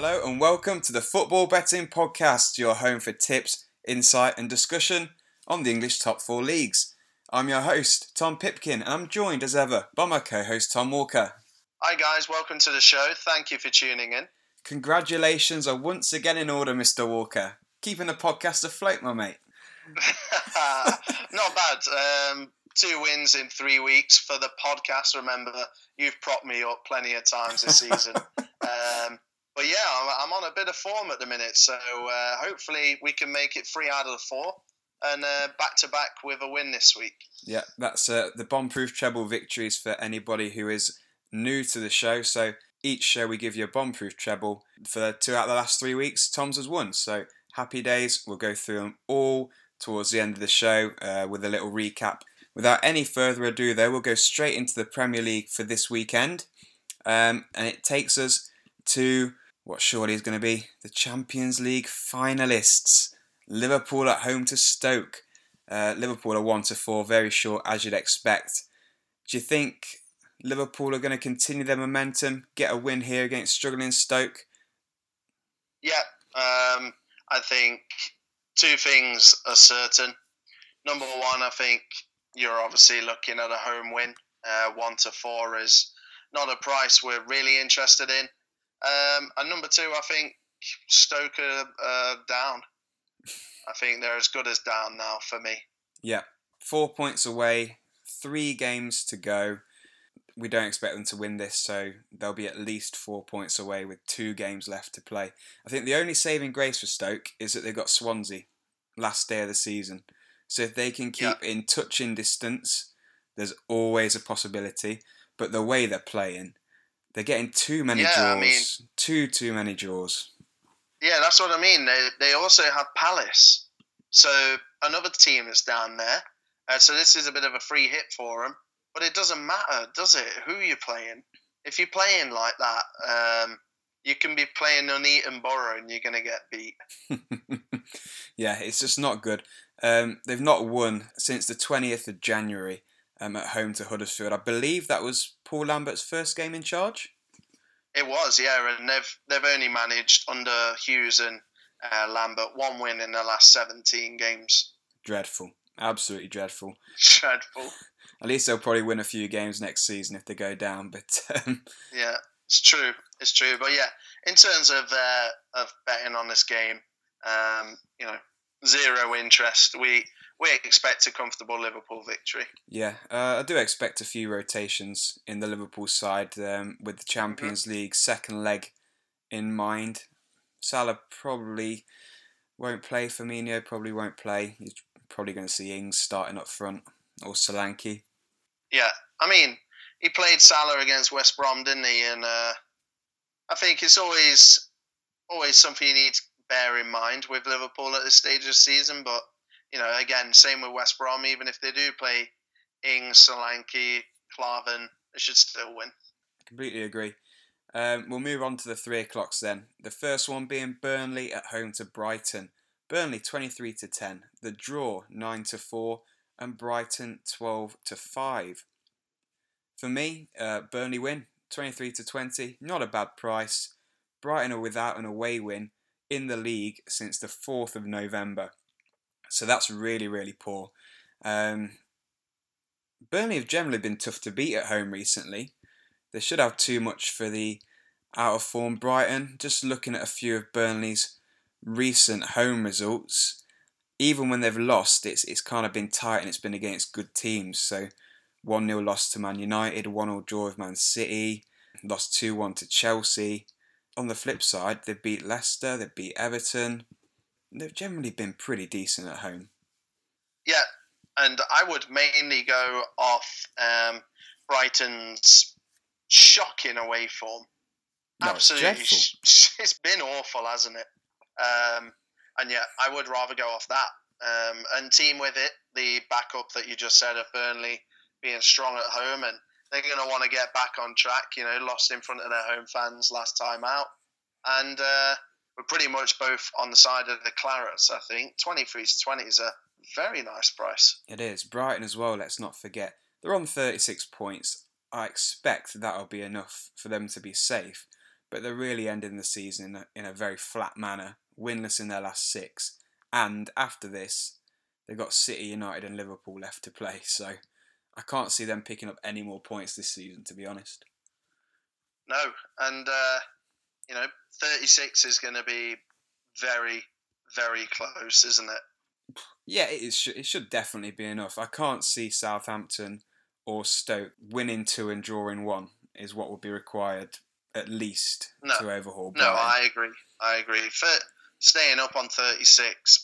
Hello and welcome to the Football Betting Podcast, your home for tips, insight, and discussion on the English top four leagues. I'm your host, Tom Pipkin, and I'm joined as ever by my co host, Tom Walker. Hi, guys, welcome to the show. Thank you for tuning in. Congratulations are once again in order, Mr. Walker. Keeping the podcast afloat, my mate. Not bad. Um, two wins in three weeks for the podcast. Remember, you've propped me up plenty of times this season. um, but yeah, I'm, I'm, on a bit of form at the minute, so uh, hopefully we can make it three out of the four and back to back with a win this week. Yeah, that's uh, the bomb-proof treble victories for anybody who is new to the show. So each show we give you a bomb-proof treble for two out of the last three weeks. Tom's has won, so happy days. We'll go through them all towards the end of the show uh, with a little recap. Without any further ado, though, we'll go straight into the Premier League for this weekend, um, and it takes us to what surely is going to be the Champions League finalists. Liverpool at home to Stoke. Uh, Liverpool are one to four, very short as you'd expect. Do you think Liverpool are going to continue their momentum, get a win here against struggling Stoke? Yeah, um, I think two things are certain. Number one, I think you're obviously looking at a home win. Uh, one to four is not a price we're really interested in. Um, and number two, I think Stoke are uh, down. I think they're as good as down now for me. Yeah, four points away, three games to go. We don't expect them to win this, so they'll be at least four points away with two games left to play. I think the only saving grace for Stoke is that they've got Swansea last day of the season. So if they can keep yeah. in touching distance, there's always a possibility. But the way they're playing, they're getting too many yeah, draws. I mean, too too many draws. Yeah, that's what I mean. They they also have Palace, so another team is down there. Uh, so this is a bit of a free hit for them. But it doesn't matter, does it? Who you're playing? If you're playing like that, um, you can be playing Nuneaton Borough and you're going to get beat. yeah, it's just not good. Um, they've not won since the 20th of January um, at home to Huddersfield. I believe that was Paul Lambert's first game in charge. It was, yeah, and they've they've only managed under Hughes and uh, Lambert one win in the last seventeen games. Dreadful, absolutely dreadful. Dreadful. At least they'll probably win a few games next season if they go down. But um... yeah, it's true, it's true. But yeah, in terms of uh, of betting on this game, um, you know, zero interest. We we expect a comfortable Liverpool victory. Yeah, uh, I do expect a few rotations in the Liverpool side um, with the Champions mm-hmm. League second leg in mind. Salah probably won't play. Firmino probably won't play. You're probably going to see Ings starting up front or Solanke. Yeah, I mean, he played Salah against West Brom, didn't he? And uh, I think it's always always something you need to bear in mind with Liverpool at this stage of the season. But you know, again, same with West Brom. Even if they do play Ings, Solanke, Klavan, they should still win. I completely agree. Um, we'll move on to the three o'clocks then. The first one being Burnley at home to Brighton. Burnley 23 to 10. The draw 9 to 4 and Brighton 12 to 5. For me, uh, Burnley win 23 to 20. Not a bad price. Brighton are without an away win in the league since the 4th of November. So that's really, really poor. Um, Burnley have generally been tough to beat at home recently. They should have too much for the out of form Brighton. Just looking at a few of Burnley's recent home results, even when they've lost, it's it's kind of been tight and it's been against good teams. So 1 0 loss to Man United, 1 0 draw with Man City, lost 2 1 to Chelsea. On the flip side, they beat Leicester, they beat Everton. They've generally been pretty decent at home. Yeah, and I would mainly go off um, Brighton's shocking away form. No, Absolutely, it's, it's been awful, hasn't it? Um, and yeah, I would rather go off that. Um, and team with it, the backup that you just said of Burnley being strong at home, and they're going to want to get back on track. You know, lost in front of their home fans last time out, and uh, we're pretty much both on the side of the Clarets. I think twenty three to twenty is a very nice price. It is Brighton as well. Let's not forget they're on thirty six points. I expect that'll be enough for them to be safe. but they're really ending the season in a, in a very flat manner, winless in their last six. And after this, they've got City, United, and Liverpool left to play. So I can't see them picking up any more points this season, to be honest. No, and uh, you know, 36 is going to be very, very close, isn't it? Yeah, it, is, it should definitely be enough. I can't see Southampton or Stoke winning two and drawing one is what would be required at least no. to overhaul. Brighton. No, I agree. I agree. For staying up on 36,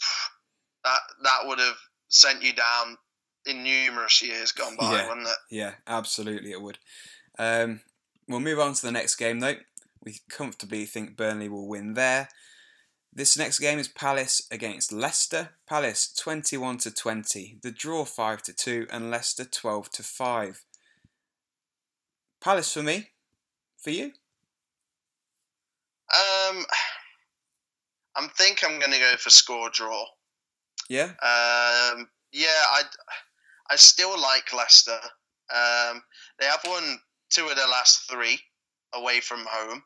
that that would have sent you down in numerous years gone by, yeah. wouldn't it? Yeah, absolutely, it would. Um, we'll move on to the next game, though. We comfortably think Burnley will win there. This next game is Palace against Leicester. Palace 21 to 20, the draw 5 to 2, and Leicester 12 to 5. Palace for me. For you? Um, I think I'm going to go for score draw. Yeah. Um, yeah, I, I still like Leicester. Um, they have won two of their last three away from home.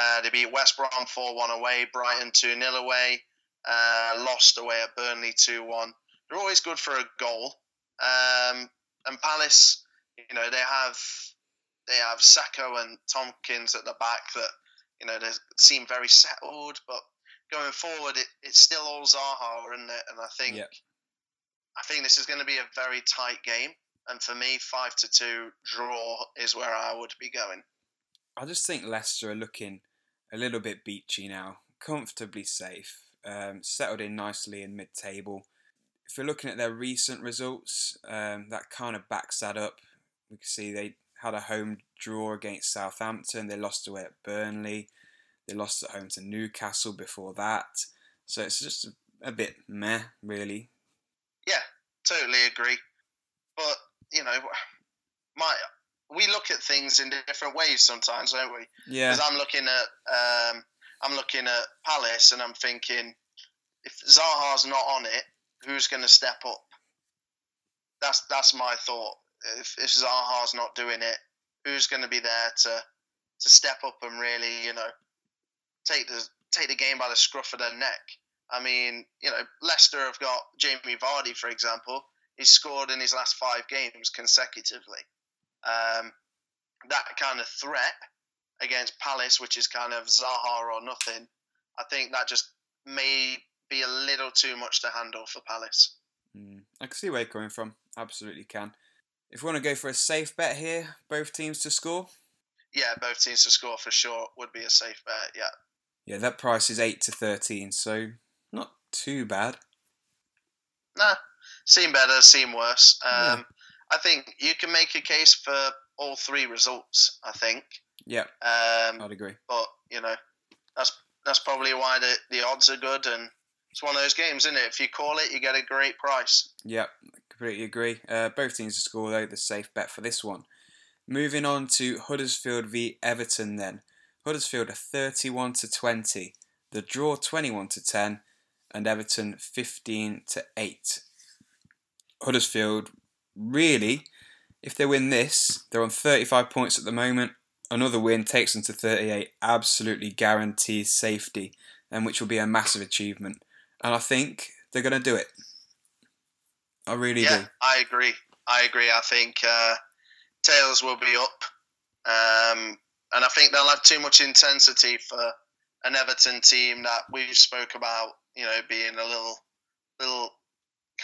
Uh, they beat West Brom 4 1 away, Brighton 2 0 away, uh, lost away at Burnley 2 1. They're always good for a goal. Um, and Palace, you know, they have they have Sakho and Tomkins at the back that, you know, they seem very settled, but going forward, it, it's still all Zaha, isn't it? And I think yep. I think this is going to be a very tight game. And for me, five to two draw is where I would be going. I just think Leicester are looking a little bit beachy now, comfortably safe, um, settled in nicely in mid-table. If you're looking at their recent results, um, that kind of backs that up. We can see they had a home draw against Southampton. They lost away at Burnley. They lost at home to Newcastle before that. So it's just a bit meh, really. Yeah, totally agree. But you know, my we look at things in different ways sometimes, don't we? Yeah. Because I'm looking at um, I'm looking at Palace and I'm thinking, if Zaha's not on it, who's going to step up? That's that's my thought. If, if Zaha's not doing it, who's going to be there to to step up and really, you know, take the take the game by the scruff of their neck? I mean, you know, Leicester have got Jamie Vardy, for example. He's scored in his last five games consecutively. Um, that kind of threat against Palace, which is kind of Zaha or nothing, I think that just may be a little too much to handle for Palace. Mm, I can see where you're coming from. Absolutely can. If we want to go for a safe bet here, both teams to score. Yeah, both teams to score for sure would be a safe bet. Yeah. Yeah, that price is eight to thirteen, so not too bad. Nah, seen better, seen worse. Um, yeah. I think you can make a case for all three results. I think. Yeah. Um, I'd agree. But you know, that's that's probably why the the odds are good, and it's one of those games, isn't it? If you call it, you get a great price. Yeah, completely agree. Uh, both teams to score though. The safe bet for this one. Moving on to Huddersfield v Everton. Then Huddersfield are thirty-one to twenty. The draw twenty-one to ten, and Everton fifteen to eight. Huddersfield really, if they win this, they're on 35 points at the moment. Another win takes them to 38, absolutely guarantees safety, and which will be a massive achievement. And I think they're going to do it. I really yeah, do. I agree. I agree. I think uh, tails will be up, um, and I think they'll have too much intensity for an Everton team that we've spoke about. You know, being a little, little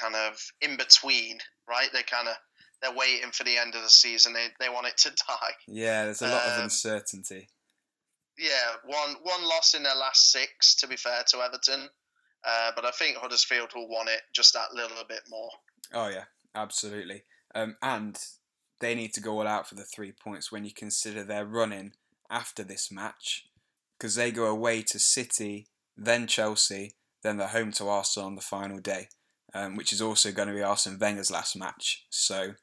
kind of in between, right? They kind of they're waiting for the end of the season. They they want it to die. Yeah, there's a lot um, of uncertainty. Yeah, one one loss in their last six. To be fair to Everton, uh, but I think Huddersfield will want it just that little bit more. Oh yeah, absolutely. Um, and they need to go all out for the three points when you consider their running after this match, because they go away to City, then Chelsea, then they're home to Arsenal on the final day um, which is also going to be Arsene Wenger's last match. So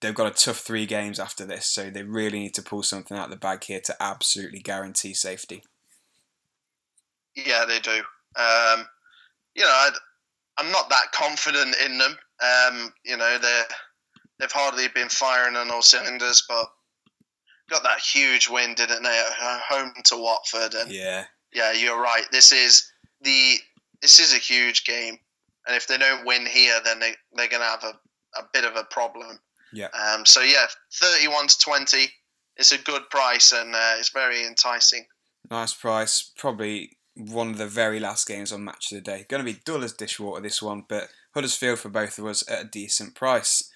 they've got a tough three games after this, so they really need to pull something out of the bag here to absolutely guarantee safety. Yeah, they do. Um, you know, i am not that confident in them. Um, you know, they they've hardly been firing on all cylinders, but got that huge win, didn't they, at home to Watford? And Yeah. yeah, you're right. This is the this is a huge game, and if they don't win here, then they they're going to have a, a bit of a problem. Yeah. Um. So yeah, thirty-one to twenty. It's a good price, and uh, it's very enticing. Nice price. Probably one of the very last games on Match of the Day. Going to be dull as dishwater this one, but Huddersfield for both of us at a decent price.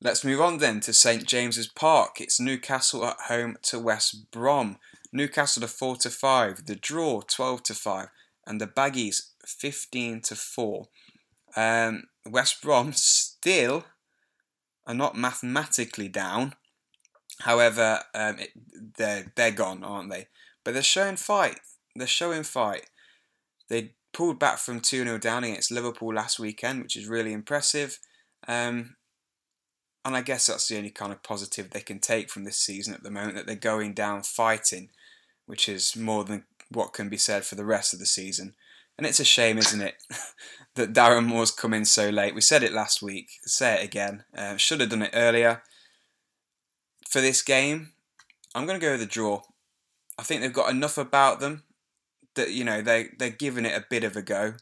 Let's move on then to St James's Park. It's Newcastle at home to West Brom. Newcastle to four to five. The draw twelve to five, and the Baggies fifteen to four. Um, West Brom still are not mathematically down. However, um, it, they're they're gone, aren't they? But they're showing fight. They're showing fight. They pulled back from 2 0 down against Liverpool last weekend, which is really impressive. Um, and I guess that's the only kind of positive they can take from this season at the moment that they're going down fighting, which is more than what can be said for the rest of the season. And it's a shame, isn't it, that Darren Moore's come in so late. We said it last week, say it again. Uh, should have done it earlier. For this game, I'm going to go with the draw. I think they've got enough about them that you know they they're giving it a bit of a go,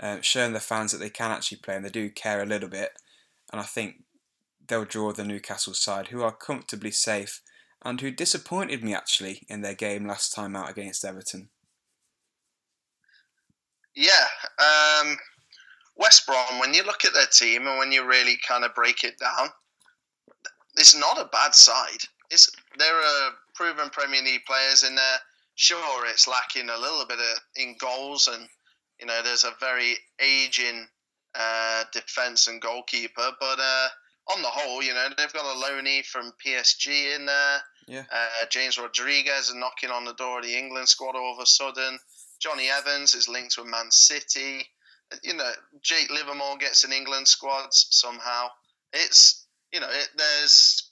uh, showing the fans that they can actually play and they do care a little bit. And I think they'll draw the Newcastle side, who are comfortably safe and who disappointed me actually in their game last time out against Everton. Yeah, um, West Brom. When you look at their team and when you really kind of break it down, it's not a bad side. It's there are proven Premier League players in there. Sure, it's lacking a little bit of, in goals, and you know there's a very aging uh, defense and goalkeeper. But uh, on the whole, you know they've got a loanee from PSG in there. Yeah. Uh, James Rodriguez is knocking on the door of the England squad all of a sudden. Jonny Evans is linked with Man City. You know, Jake Livermore gets in England squads somehow. It's you know, it, there's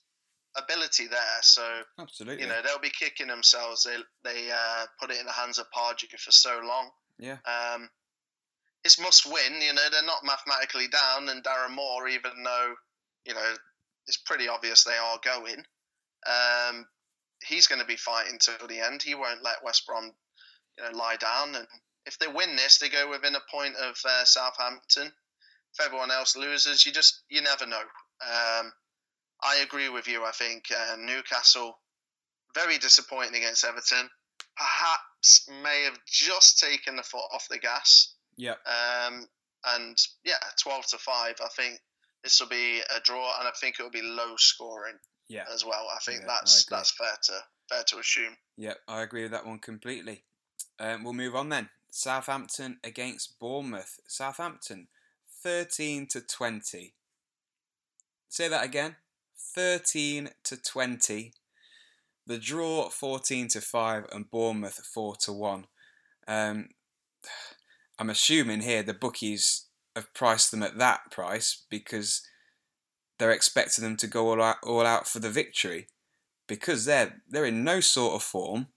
ability there. So Absolutely. you know they'll be kicking themselves. They they uh, put it in the hands of Pardew for so long. Yeah. Um, it's must win. You know they're not mathematically down, and Darren Moore, even though you know it's pretty obvious they are going, um, he's going to be fighting till the end. He won't let West Brom you know lie down. And if they win this, they go within a point of uh, Southampton. If everyone else loses, you just you never know. Um, I agree with you. I think uh, Newcastle very disappointing against Everton. Perhaps may have just taken the foot off the gas. Yeah. Um, and yeah, twelve to five. I think this will be a draw, and I think it will be low scoring Yeah. as well. I think Yeah, that's agree. that's fair to fair to assume. Yeah, I agree with that one completely. Um, we'll move on then. Southampton against Bournemouth. Southampton, thirteen to twenty. Say that again. Thirteen to twenty. The draw fourteen to five, and Bournemouth four to one. Um, I'm assuming here the bookies have priced them at that price because they're expecting them to go all out, all out for the victory because they're they're in no sort of form.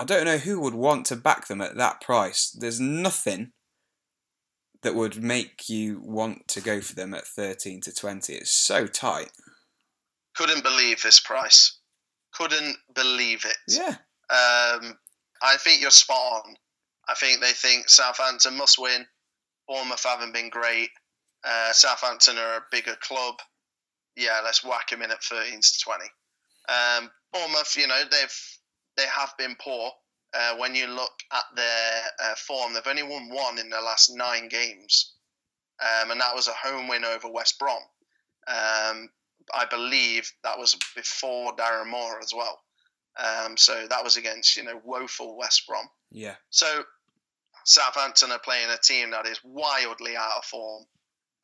I don't know who would want to back them at that price. There's nothing that would make you want to go for them at 13 to 20. It's so tight. Couldn't believe this price. Couldn't believe it. Yeah. Um, I think you're spot on. I think they think Southampton must win. Bournemouth haven't been great. Uh, Southampton are a bigger club. Yeah, let's whack them in at 13 to 20. Um, Bournemouth, you know, they've they have been poor. Uh, when you look at their uh, form, they've only won one in their last nine games, um, and that was a home win over West Brom. Um, I believe that was before Darren Moore as well. Um, so that was against you know woeful West Brom. Yeah. So Southampton are playing a team that is wildly out of form.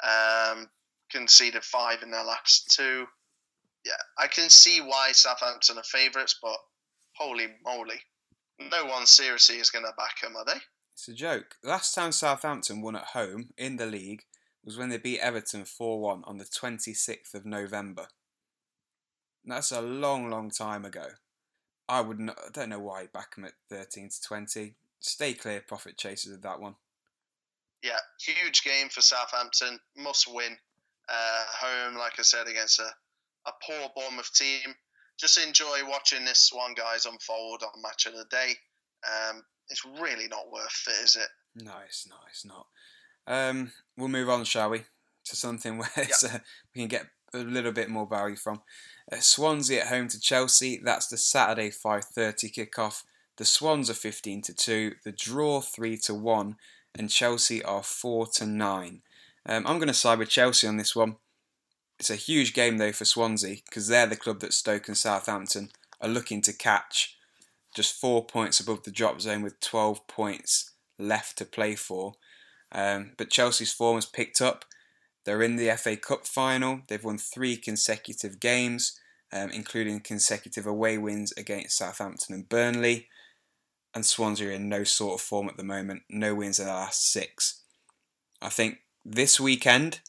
Um, conceded five in their last two. Yeah, I can see why Southampton are favourites, but holy moly, no one seriously is going to back them, are they? It's a joke. Last time Southampton won at home in the league was when they beat Everton 4 1 on the 26th of November. That's a long, long time ago. I would not, I don't know why you back them at 13 to 20. Stay clear, profit chasers of that one. Yeah, huge game for Southampton, must win. Uh, home, like I said, against a, a poor Bournemouth team. Just enjoy watching this one guys unfold on match of the day. Um, it's really not worth it, is it? No, it's not. It's not. Um, we'll move on, shall we, to something where yep. uh, we can get a little bit more value from. Uh, Swansea at home to Chelsea. That's the Saturday 5:30 kickoff. The Swans are 15 to two. The draw three to one, and Chelsea are four to nine. Um, I'm going to side with Chelsea on this one. It's a huge game though for Swansea because they're the club that Stoke and Southampton are looking to catch. Just four points above the drop zone with 12 points left to play for. Um, but Chelsea's form has picked up. They're in the FA Cup final. They've won three consecutive games, um, including consecutive away wins against Southampton and Burnley. And Swansea are in no sort of form at the moment. No wins in the last six. I think this weekend,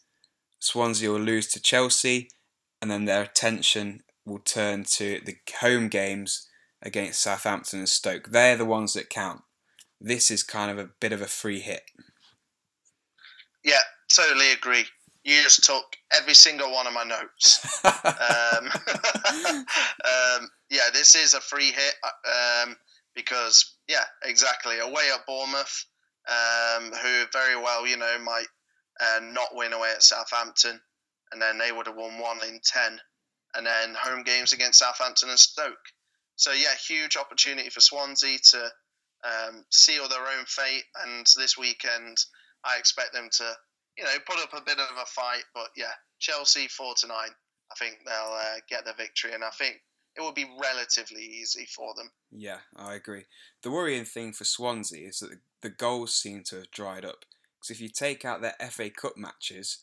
Swansea will lose to Chelsea, and then their attention will turn to the home games against Southampton and Stoke. They're the ones that count. This is kind of a bit of a free hit. Yeah, totally agree. You just took every single one of my notes. um, um, yeah, this is a free hit um, because, yeah, exactly. Away at Bournemouth, um, who very well, you know, might and not win away at Southampton, and then they would have won one in ten, and then home games against Southampton and Stoke. So yeah, huge opportunity for Swansea to um, seal their own fate, and this weekend I expect them to, you know, put up a bit of a fight. But yeah, Chelsea four to nine. I think they'll uh, get the victory, and I think it will be relatively easy for them. Yeah, I agree. The worrying thing for Swansea is that the goals seem to have dried up. Because if you take out their FA Cup matches,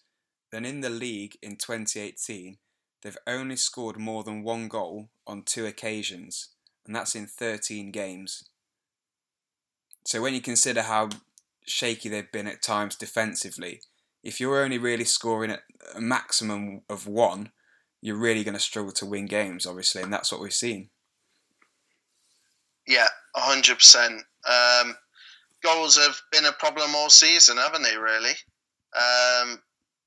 then in the league in 2018, they've only scored more than one goal on two occasions, and that's in 13 games. So when you consider how shaky they've been at times defensively, if you're only really scoring at a maximum of one, you're really going to struggle to win games, obviously, and that's what we've seen. Yeah, hundred um, percent goals have been a problem all season, haven't they? Really. Um,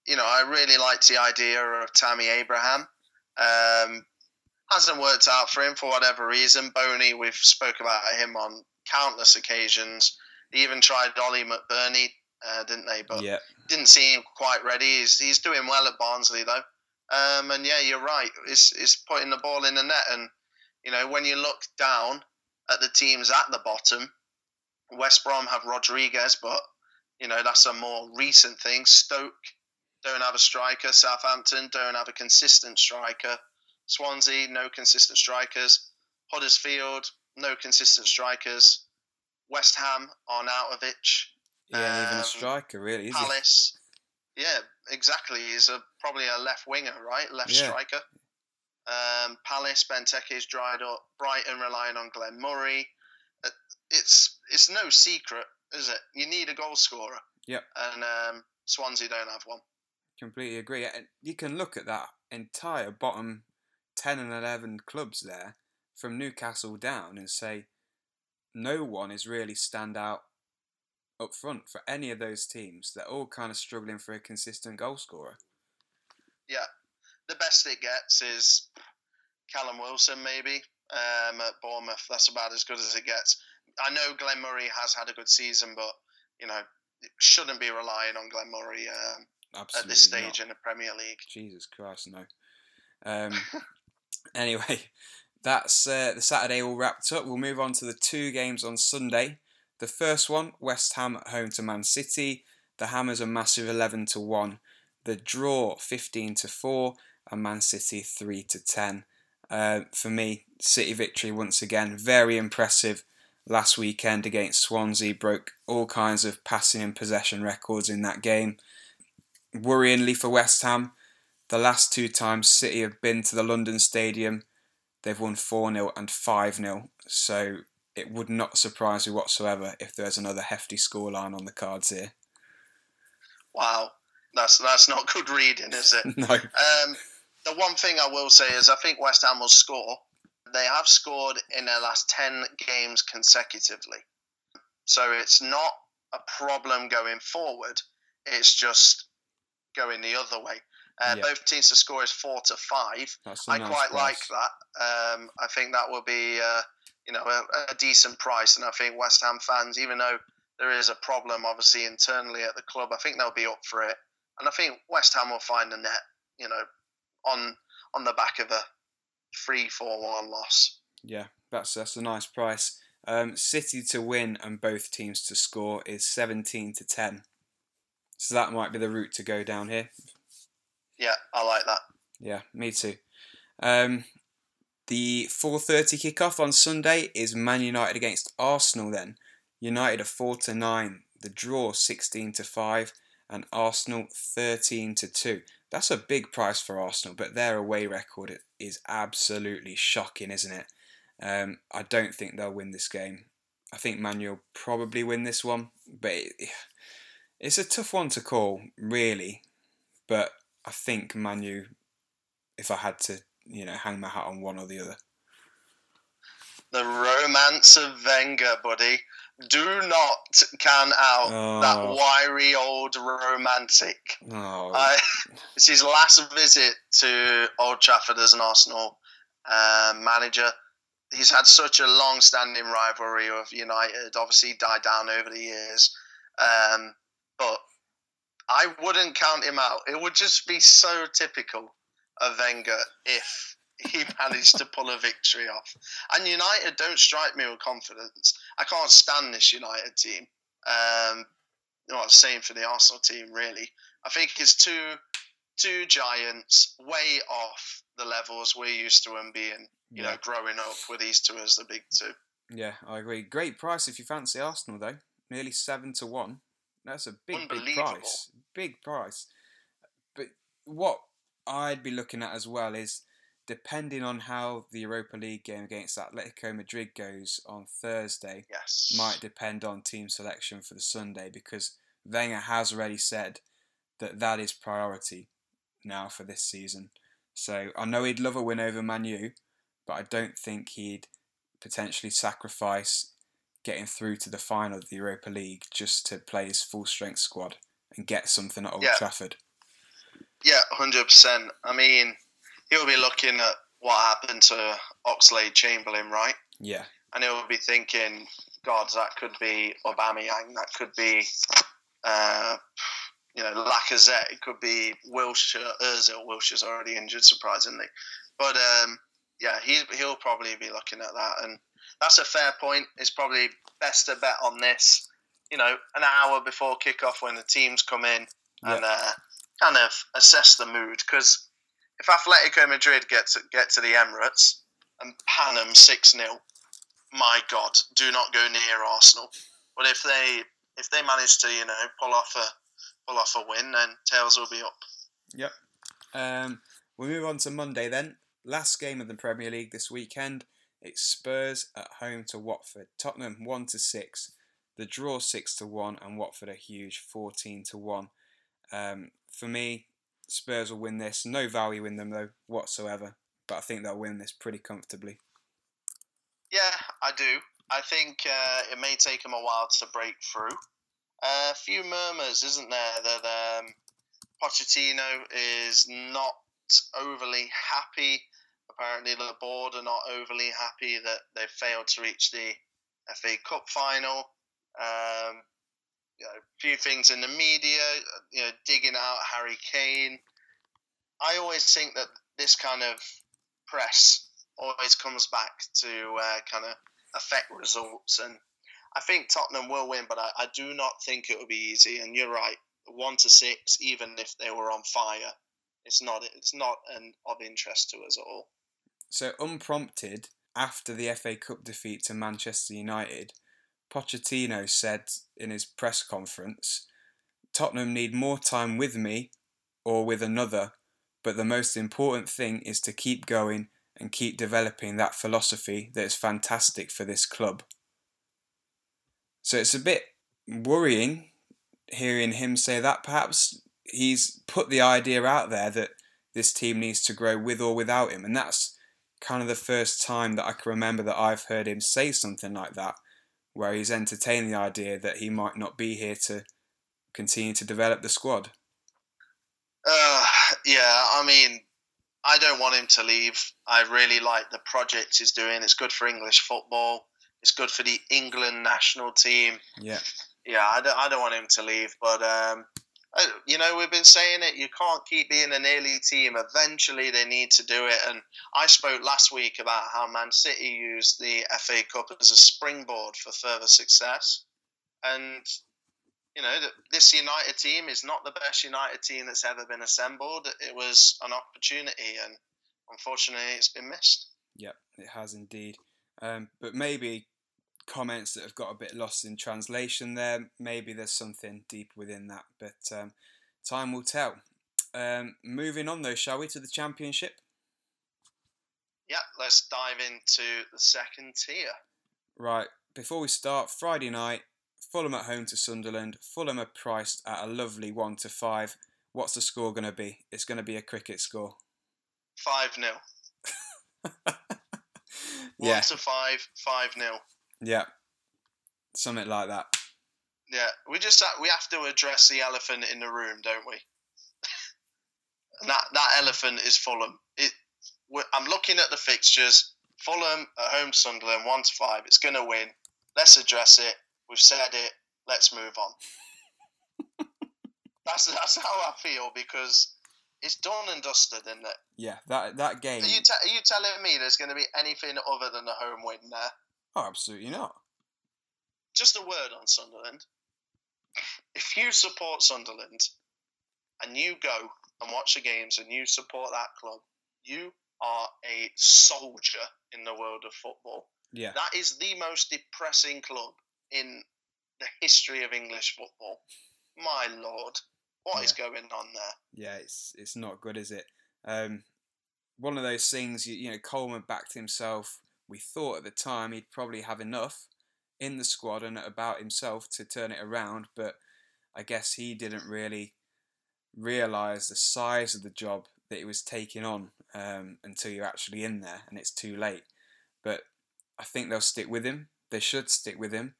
you know, I really liked the idea of Tammy Abraham. Um, hasn't worked out for him for whatever reason. Bony, we've spoke about him on countless occasions. They even tried Oli McBurnie, uh, didn't they? But yeah. didn't seem quite ready. He's, he's doing well at Barnsley though. Um, and yeah, you're right. It's, it's putting the ball in the net. And you know, when you look down at the teams at the bottom, West Brom have Rodriguez, but you know that's a more recent thing. Stoke don't have a striker. Southampton don't have a consistent striker. Swansea no consistent strikers. Huddersfield no consistent strikers. West Ham Arnautovic. Yeah, um, even a um, striker really. Palace. Yeah, exactly. He's a, probably a left winger, right? Left yeah. striker. Um, Palace, Benteke's dried up. Brighton relying on Glenn Murray. Uh, it's it's no secret, is it? You need a goal scorer. Yep. And um, Swansea don't have one. Completely agree. And you can look at that entire bottom 10 and 11 clubs there from Newcastle down and say no one is really stand out up front for any of those teams. They're all kind of struggling for a consistent goal scorer. Yeah. The best it gets is Callum Wilson, maybe, um, at Bournemouth. That's about as good as it gets. I know Glenn Murray has had a good season, but you know shouldn't be relying on Glenn Murray um, at this stage not. in the Premier League. Jesus Christ, no. Um, anyway, that's uh, the Saturday all wrapped up. We'll move on to the two games on Sunday. The first one, West Ham at home to Man City. The Hammers a massive eleven to one. The draw fifteen to four, and Man City three to ten. Uh, for me, City victory once again, very impressive last weekend against Swansea, broke all kinds of passing and possession records in that game. Worryingly for West Ham, the last two times City have been to the London Stadium, they've won 4 0 and 5 0. So it would not surprise me whatsoever if there's another hefty scoreline on the cards here. Wow, that's that's not good reading, is it? no. Um, the one thing I will say is I think West Ham will score, they have scored in their last 10 games consecutively. So it's not a problem going forward, it's just going the other way. Uh, Yeah. Both teams to score is four to five. I nice quite price. like that. Um, I think that will be, uh, you know, a, a decent price, and I think West Ham fans, even though there is a problem obviously internally at the club, I think they'll be up for it, and I think West Ham will find a net, you know, on on the back of a three four one loss. Yeah, that's that's a nice price. Um, City to win and both teams to score is seventeen to ten. So that might be the route to go down here. Yeah, I like that. Yeah, me too. Um, the four thirty kickoff on Sunday is Man United against Arsenal. Then United are four to nine. The draw sixteen to five, and Arsenal thirteen to two. That's a big price for Arsenal, but their away record is absolutely shocking, isn't it? Um, I don't think they'll win this game. I think Manu will probably win this one, but it, it's a tough one to call, really. But I think Manu, if I had to, you know, hang my hat on one or the other. The romance of Wenger, buddy. Do not can out Oh. that wiry old romantic. Oh, I, it's his last visit to Old Trafford as an Arsenal uh, manager. He's had such a long-standing rivalry with United. Obviously, died down over the years, um, but I wouldn't count him out. It would just be so typical of Wenger if he managed to pull a victory off. And United don't strike me with confidence. I can't stand this United team. Um, well, same for the Arsenal team, really. I think it's two two giants way off the levels we're used to them being. You yeah, know, growing up with these two as the big two. yeah, I agree. Great price if you fancy Arsenal, though. Nearly seven to one. That's a big, big price. Big price. But what I'd be looking at as well is depending on how the Europa League game against Atletico Madrid goes on Thursday. Yes. might depend on team selection for the Sunday because Wenger has already said that that is priority now for this season. So I know he'd love a win over Manu, but I don't think he'd potentially sacrifice getting through to the final of the Europa League just to play his full strength squad and get something at Old Yeah. Trafford. Yeah, hundred percent. I mean, he'll be looking at what happened to Oxlade Chamberlain, right? Yeah, And he'll be thinking, God, that could be Aubameyang, that could be, uh, you know, Lacazette, it could be Wilshere, Ozil. Wilshere's already injured, surprisingly. But um, yeah, he he'll probably be looking at that, and that's a fair point. It's probably best to bet on this, you know, an hour before kickoff when the teams come in and uh, kind of assess the mood. Because if Atletico Madrid get to, get to the Emirates and pan them six 0 my God, do not go near Arsenal. But if they if they manage to you know pull off a pull off a win, then tails will be up. Um, we move on to Monday then. Last game of the Premier League this weekend. It's Spurs at home to Watford. Tottenham one to six. The draw six to one, and Watford a huge fourteen to one. Um, for me, Spurs will win this. No value in them though whatsoever, but I think they'll win this pretty comfortably. Yeah, I do. I think uh, it may take them a while to break through. A few murmurs, isn't there, that um, Pochettino is not overly happy. Apparently, the board are not overly happy that they've failed to reach the FA Cup final. Um, you know, a few things in the media, you know, digging out Harry Kane. I always think that this kind of press always comes back to uh, kind of affect results. And I think Tottenham will win, but I, I do not think it will be easy. And you're right, one to six, even if they were on fire, it's not it's not an, of interest to us at all. So unprompted, after the FA Cup defeat to Manchester United, Pochettino said in his press conference, Tottenham need more time with me or with another, but the most important thing is to keep going and keep developing that philosophy that is fantastic for this club. So it's a bit worrying hearing him say that. Perhaps he's put the idea out there that this team needs to grow with or without him, and that's kind of the first time that I can remember that I've heard him say something like that, where he's entertained the idea that he might not be here to continue to develop the squad. Uh, yeah, I mean, I don't want him to leave. I really like the project he's doing. It's good for English football. It's good for the England national team. Yeah. Yeah, I don't, I don't want him to leave, but um, you know, we've been saying it. You can't keep being an elite team. Eventually, they need to do it. And I spoke last week about how Man City used the FA Cup as a springboard for further success. And you know, th- this United team is not the best United team that's ever been assembled. It was an opportunity, and unfortunately, it's been missed. Yep, it has indeed. Um, but maybe comments that have got a bit lost in translation there. Maybe there's something deep within that, but um, time will tell. Um, moving on though, shall we to the championship? Yeah, let's dive into the second tier. Right. Before we start, Friday night, Fulham at home to Sunderland. Fulham are priced at a lovely one to five. What's the score going to be? It's going to be a cricket score. 5 0. yeah, 1 to 5, 5 0. Yeah, something like that. Yeah, we just ha- we have to address the elephant in the room, don't we? and that that elephant is Fulham. It. I'm looking at the fixtures. Fulham at home, Sunderland, one to five. It's going to win. Let's address it. We've said it. Let's move on. that's that's how I feel because it's done and dusted, isn't it? Yeah, that that game. Are you are you telling me there's going to be anything other than a home win there? Oh, absolutely not. just a word on Sunderland. If you support Sunderland and you go and watch the games and you support that club, you are a soldier in the world of football. Yeah, That is the most depressing club in the history of English football. My lord, what is going on there? yeah, it's it's not good, is it? Um, one of those things. You, you know, Coleman backed himself. We thought at the time he'd probably have enough in the squad and about himself to turn it around, but I guess he didn't really realise the size of the job that he was taking on um, until you're actually in there and it's too late. But I think they'll stick with him. They should stick with him.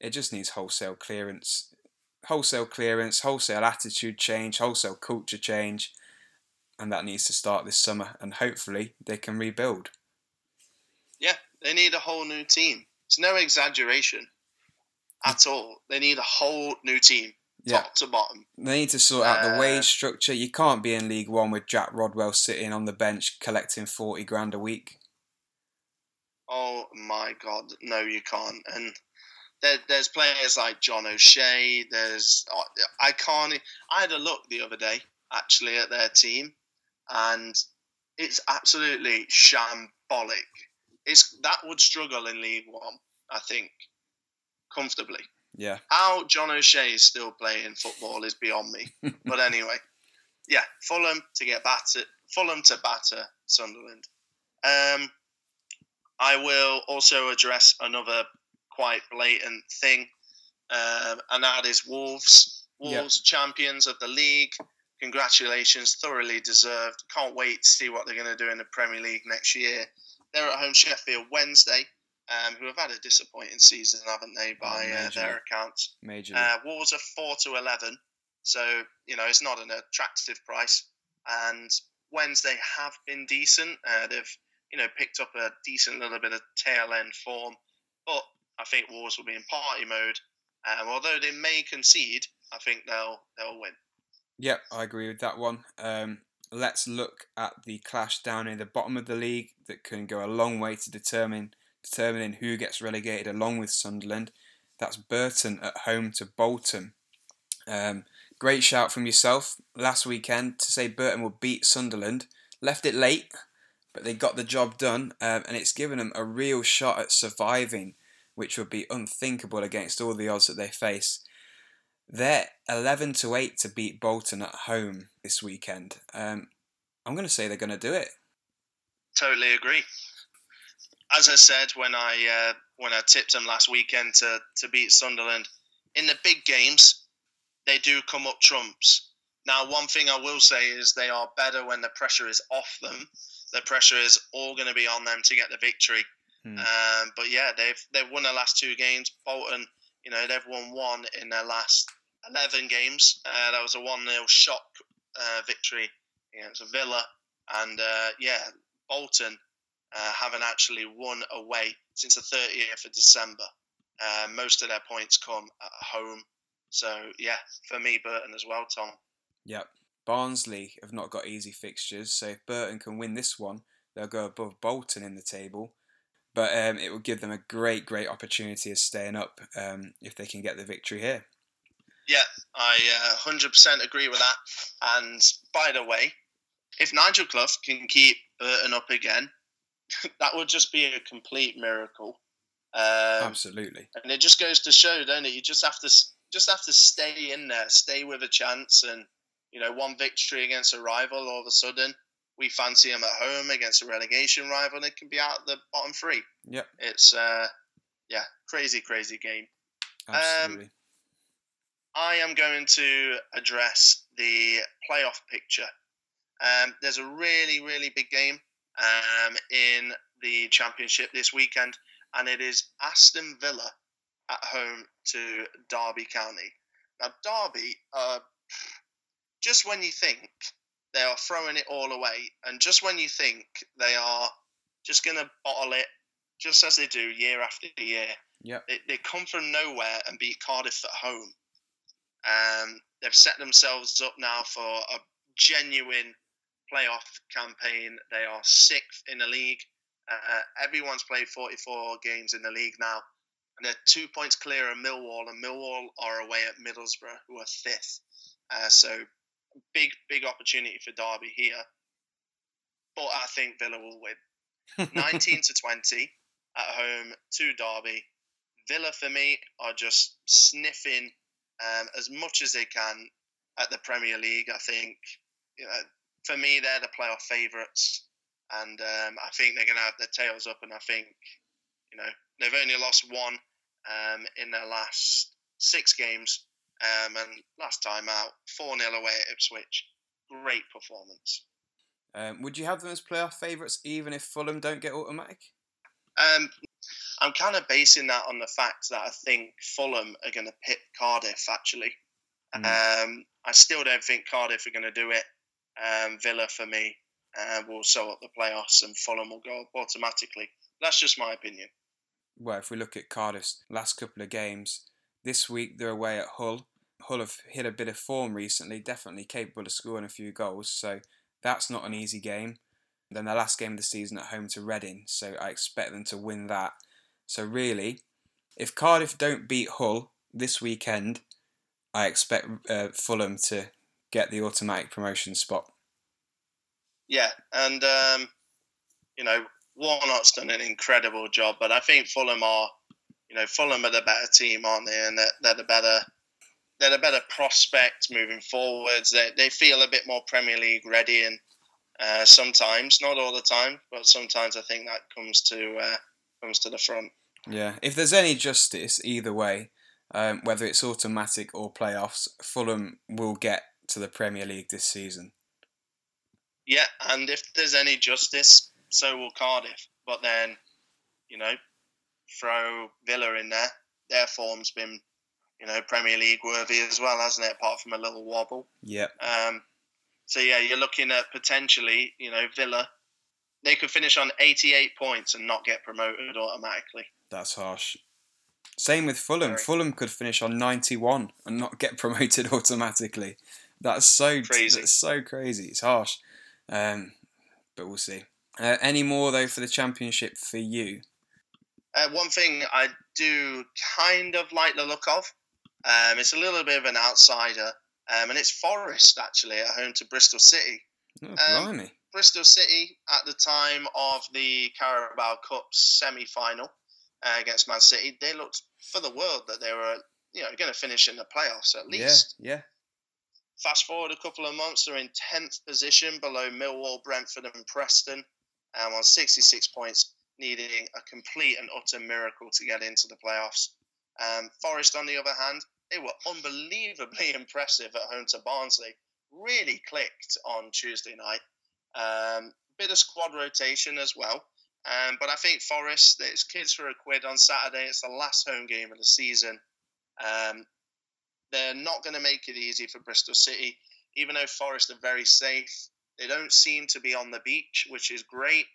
It just needs wholesale clearance, wholesale clearance, wholesale attitude change, wholesale culture change, and that needs to start this summer. And hopefully they can rebuild. They need a whole new team. It's no exaggeration at all. They need a whole new team, Yeah, top to bottom. they need to sort out the Uh, wage structure. You can't be in League One with Jack Rodwell sitting on the bench collecting forty grand a week. Oh my God, no, you can't. And there, there's players like John O'Shea. There's I can't. I had a look the other day actually at their team, and it's absolutely shambolic. It's that would struggle in League One, I think, comfortably. Yeah, How John O'Shea is still playing football is beyond me. but anyway, yeah, Fulham to get battered. Fulham to batter Sunderland. Um, I will also address another quite blatant thing, um, and that is Wolves. Yep. Wolves champions of the league. Congratulations, thoroughly deserved. Can't wait to see what they're going to do in the Premier League next year. They're at home Sheffield Wednesday, um, who have had a disappointing season, haven't they, by uh, their accounts? majorly. Uh, Wolves are four to eleven, so you know it's not an attractive price. And Wednesday have been decent. Uh, they've you know picked up a decent little bit of tail end form, but I think Wolves will be in party mode. Um, although they may concede, I think they'll they'll win. Yep, I agree with that one. Um, let's look at the clash down in the bottom of the league that can go a long way to determine determining who gets relegated along with Sunderland. That's Burton at home to Bolton. Um, great shout from yourself last weekend to say Burton will beat Sunderland. Left it late, but they got the job done, um, and it's given them a real shot at surviving, which would be unthinkable against all the odds that they face. They're 11 to 8 to beat Bolton at home this weekend. Um, I'm going to say they're going to do it. Totally agree. As I said when I uh, when I tipped them last weekend to to beat Sunderland, in the big games, they do come up trumps. Now, one thing I will say is they are better when the pressure is off them. The pressure is all going to be on them to get the victory. Hmm. Um, but yeah, they've they've won their last two games. Bolton, you know, they've won one in their last eleven games. Uh, that was a one 0 shock uh, victory against Villa, and uh, yeah, Bolton uh, haven't actually won away since the 30th of December. Uh, most of their points come at home. So yeah, for me, Burton as well, Tom. Yep. Barnsley have not got easy fixtures, so if Burton can win this one, they'll go above Bolton in the table. But um, it will give them a great, great opportunity of staying up um, if they can get the victory here. Yeah, I uh, 100% agree with that. And by the way, if Nigel Clough can keep Burton up again, that would just be a complete miracle. Um, Absolutely. And it just goes to show, don't it? You just have to just have to stay in there, stay with a chance, and you know, one victory against a rival, all of a sudden we fancy them at home against a relegation rival, and it can be out the bottom three. Yep. It's uh, yeah, crazy, crazy game. Absolutely. Um, I am going to address the playoff picture. Um, there's a really, really big game um, in the championship this weekend, and it is Aston Villa at home to Derby County. Now, Derby, uh, just when you think they are throwing it all away, and just when you think they are just going to bottle it, just as they do year after year, yep. they, they come from nowhere and beat Cardiff at home. Um, they've set themselves up now for a genuine playoff campaign. They are sixth in the league. Uh, everyone's played 44 games in the league now. And they're two points clear of Millwall, and Millwall are away at Middlesbrough, who are fifth. Uh, so big, big opportunity for Derby here. But I think Villa will win. 19 to 20 at home to Derby. Villa, for me, are just sniffing um, as much as they can at the Premier League. I think, you know, for me, they're the playoff favourites. And um, I think they're going to have their tails up. And I think, you know, they've only lost one um, in their last six games. Um, and last time out, 4 0 away at Ipswich. Great performance. Um, would you have them as playoff favourites even if Fulham don't get automatic? Um, I'm kind of basing that on the fact that I think Fulham are going to pit Cardiff, actually. Mm. Um, I still don't think Cardiff are going to do it. Um, Villa, for me, uh, will sew up the playoffs and Fulham will go up automatically. That's just my opinion. Well, if we look at Cardiff's last couple of games, this week they're away at Hull. Hull have hit a bit of form recently, definitely capable of scoring a few goals, so that's not an easy game. Then their last game of the season at home to Reading, so I expect them to win that. So really, if Cardiff don't beat Hull this weekend, I expect uh, Fulham to get the automatic promotion spot. Yeah, and um, you know Warnock's done an incredible job, but I think Fulham are, you know, Fulham are the better team, aren't they? And they're, they're the better, they're the better prospect moving forwards. They they feel a bit more Premier League ready, and uh, sometimes, not all the time, but sometimes I think that comes to uh, comes to the front. Yeah, if there's any justice either way, um, whether it's automatic or playoffs, Fulham will get to the Premier League this season. Yeah, and if there's any justice, so will Cardiff. But then, you know, throw Villa in there. Their form's been, you know, Premier League worthy as well, hasn't it? Apart from a little wobble. Yeah. Um, so yeah, you're looking at potentially, you know, Villa. They could finish on 88 points and not get promoted automatically. That's harsh. Same with Fulham. Very. Fulham could finish on 91 and not get promoted automatically. That's so crazy. That's so crazy. It's harsh. Um, but we'll see. Uh, any more though for the championship for you? Uh, one thing I do kind of like the look of. Um, it's a little bit of an outsider, um, and it's Forest actually at home to Bristol City. Oh, um, Bristol City at the time of the Carabao Cup semi-final uh, against Man City, they looked for the world that they were, you know, going to finish in the playoffs at least. Yeah, yeah. Fast forward a couple of months, they're in tenth position below Millwall, Brentford, and Preston, um, on 66 points, needing a complete and utter miracle to get into the playoffs. Um, Forest, on the other hand, they were unbelievably impressive at home to Barnsley. Really clicked on Tuesday night. Um, bit of squad rotation as well. Um, but I think Forest, it's kids for a quid on Saturday. It's the last home game of the season. Um, they're not going to make it easy for Bristol City, even though Forest are very safe. They don't seem to be on the beach, which is great.